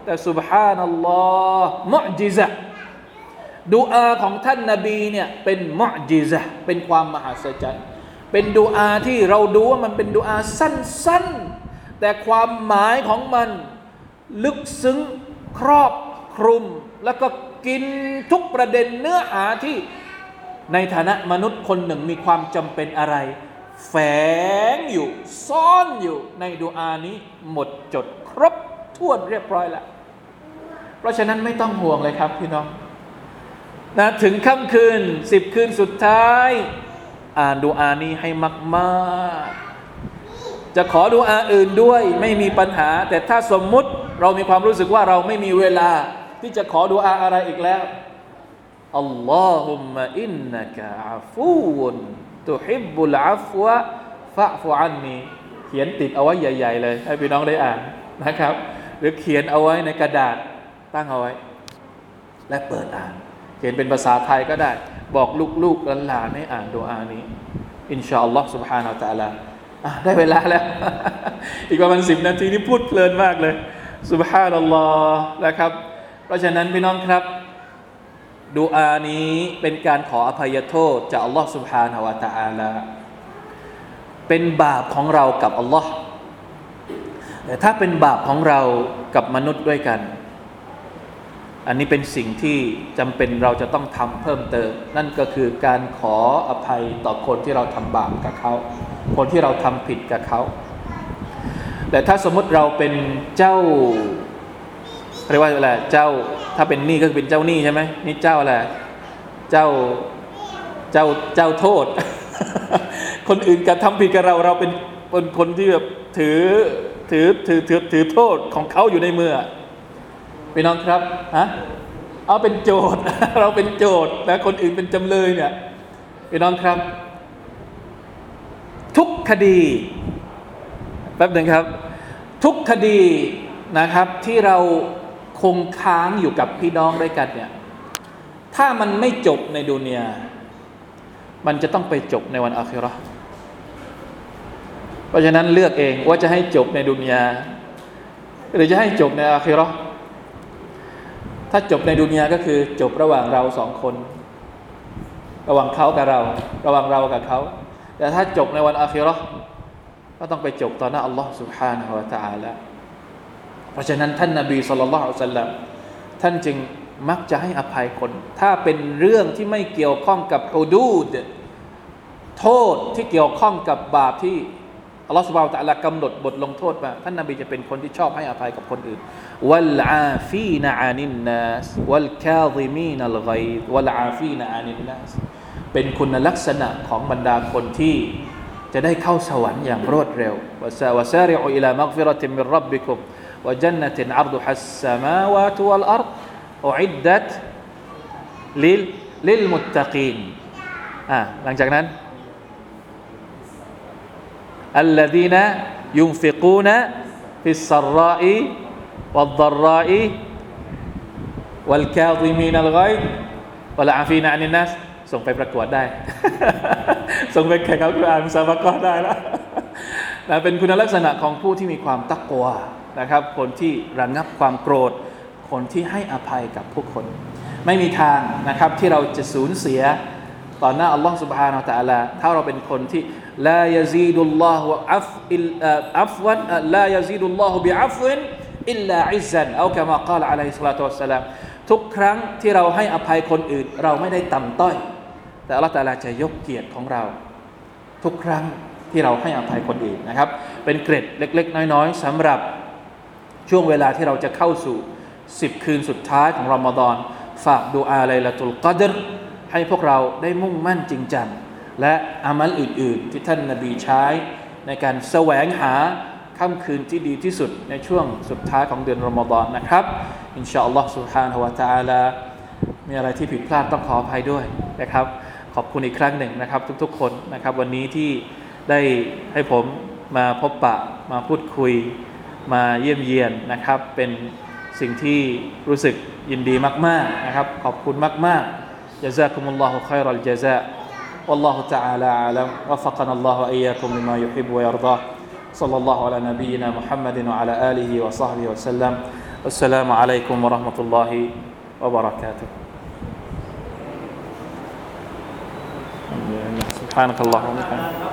แต่สุบฮานัลลอฮ์มุจิซะดูอาของท่านนาบีเนี่ยเป็นมุจิซะเป็นความมหัศจรรย์ เป็นดูอาที่เราดูว่ามันเป็นดูอาสั้นๆ แต่ความหมายของมันลึกซึ้งครอบคลุม แล้วก็กินทุกประเด็นเนื้อหาที่ในฐานะมนุษย์คนหนึ่งมีความจำเป็นอะไร แฝงอยู่ซ่อนอยู่ในดูอานี้หมดจดครบถ้วนเรียบร้อยแล้ว เพราะฉะนั้นไม่ต้องห่วงเลยครับพี่น้องนะถึงค่ำคืนสิบคืนสุดท้าย อ่านดูอานี้ให้มาก ๆ จะขอดูอาอื่นด้วยไม่มีปัญหา แต่ถ้าสมมุติเรามีความรู้สึกว่าเราไม่มีเวลา ที่จะขอดูอาอะไรอีกแล้วอัลลอฮุมะอินนักะอาฟูนตุฮิบบุลอาฟวะฟะฟูอันนีเขียนติดเอาไว้ใหญ่ ๆ เลย ให้พี่น้องได้อ่านนะครับ หรือเขียนเอาไว้ในกระดาษตั้งเอาไว้ และเปิดอ่าน เขียนเป็นภาษาไทยก็ได้ บอกลูกๆหลานๆให้อ่านดูอานี้ อินชาอัลลอฮ์ سبحانه และ تعالى อ่ะ ได้เวลาแล้ว อีกประมาณสิบนาทีนี้พูดเพลินมากเลยสุบฮานัลลอฮ์นะครับ เพราะฉะนั้นพี่น้องครับดูอานี้เป็นการขออภัยโทษจากอัลลอฮ์สุบฮานาวะตาอาลาเป็นบาปของเรากับอัลลอฮ์แต่ถ้าเป็นบาปของเรากับมนุษย์ด้วยกัน อันนี้เป็นสิ่งที่จำเป็นเราจะต้องทำเพิ่มเติม นั่นก็คือการขออภัยต่อคนที่เราทำบาปกับเขา คนที่เราทำผิดกับเขา แต่ถ้าสมมติเราเป็นเจ้าเรียกว่าอะไรเจ้าถ้าเป็นหนี้ก็เป็นเจ้าหนี้ใช่ไหมนี่เจ้าอะไรเจ้าเจ้าเจ้าโทษ คนอื่นกระทำผิดกับเราเราเป็นคนคนที่แบบถือถือถือถือถือโทษของเขาอยู่ในมือพี่น้องครับฮะเอาเป็นโจทย์เราเป็นโจทย์นะคนอื่นเป็นจำเลยเนี่ยพี่น้องครับ ทุกคดีแป๊บหนึ่งครับ ทุกคดีนะครับที่เราคงค้างอยู่กับพี่น้องด้วยกันเนี่ยถ้ามันไม่จบในดุนยามันจะต้องไปจบในวันอาคิราะห์เพราะฉะนั้นเลือกเองว่าจะให้จบในดุนยาหรือจะให้จบในอาคิราะห์ถ้าจบในดุนยาก็คือจบระหว่างเราสองคน ระหว่างเขากับเรา ระหว่างเรากับเขา แต่ถ้าจบในวันอาคิเราะห์ก็ต้องไปจบต่อหน้าอัลลอฮ์ سبحانه และ تعالى เพราะฉะนั้นท่านนาบีสุลต่านละอัลสัลลัมท่านจึงมักจะให้อภัยคน ถ้าเป็นเรื่องที่ไม่เกี่ยวข้องกับฮูดูด โทษที่เกี่ยวข้องกับบาปที่อัลลอฮฺสุบฮานตะลากำหนดบทลงโทษมา ท่านนาบีจะเป็นคนที่ชอบให้อภัยกับคนอื่น วัลอาฟีนอานินนัสวัลคาซิมีนัลไกวัลอาฟีนอานินนัส เป็นคุณลักษณะของบรรดาคนที่จะได้เข้าสวรรค์อย่างรวดเร็ววะซาวะซาริอุอิลามักฟิรติมิรรับบิคุม وجنة عرضها السماوات والأرض أعدت لل للمتقين อ่าหลังจากนั้น الذين ينفقون في السراء والضراء والكاظمين الغيظ والعافين عن الناس ส่งไปประกวดได้ ส่งไปแข่งขันกุรอานมุสาบะก็ได้แล้วนะเป็นคุณลักษณะของผู้ที่มีความตักวานะครับ คนที่ระงับความโกรธ คนที่ให้อภัยกับผู้คน ไม่มีทางนะครับที่เราจะสูญเสียต่อหน้าالله سبحانه وتعالىถ้าเราเป็นคนที่لا يزيد الله عبدا عفوا لا يزيد الله بعفو إلا عزاเอาคำว่ากล่าวعليه الصلاة والسلامทุกครั้งที่เราให้อภัยคนอื่น เราไม่ได้ต่ำต้อย แต่อัลลอฮฺตาลาจะยกเกียรติของเรา ทุกครั้งที่เราให้อภัยคนอื่นนะครับ เป็นเกร็ดเล็ก ๆ น้อยๆสำหรับช่วงเวลาที่เราจะเข้าสู่ 10 คืนสุดท้ายของรอมฎอน ฝากดูอาไลละตุลกัดรให้พวกเราได้มุ่งมั่นจริงจัง และอามัลอื่น ๆ ที่ท่านนาบีใช้ ในการแสวงหาค่ำคืนที่ดีที่สุดในช่วงสุดท้ายของเดือนรอมฎอนนะครับ อินชาอัลลอฮ์ سبحانه และ تعالى มีอะไรที่ผิดพลาดต้องขออภัยด้วยนะครับ ขอบคุณอีกครั้งหนึ่งนะครับ ทุกๆ คนนะครับ วันนี้ที่ได้ให้ผมมาพบปะมาพูดคุย มาเยี่ยมเยียนนะครับ เป็นสิ่งที่รู้สึกยินดีมาก ๆ นะครับ ขอบคุณมากๆ جزاكم الله خير الجزاء والله تعالى أعلم وفقنا الله وإياكم لما يحب ويرضاه صلى الله على نبينا محمد وعلى آله وصحبه وسلم والسلام عليكم ورحمة الله وبركاته سبحانك اللهم وبحمدك.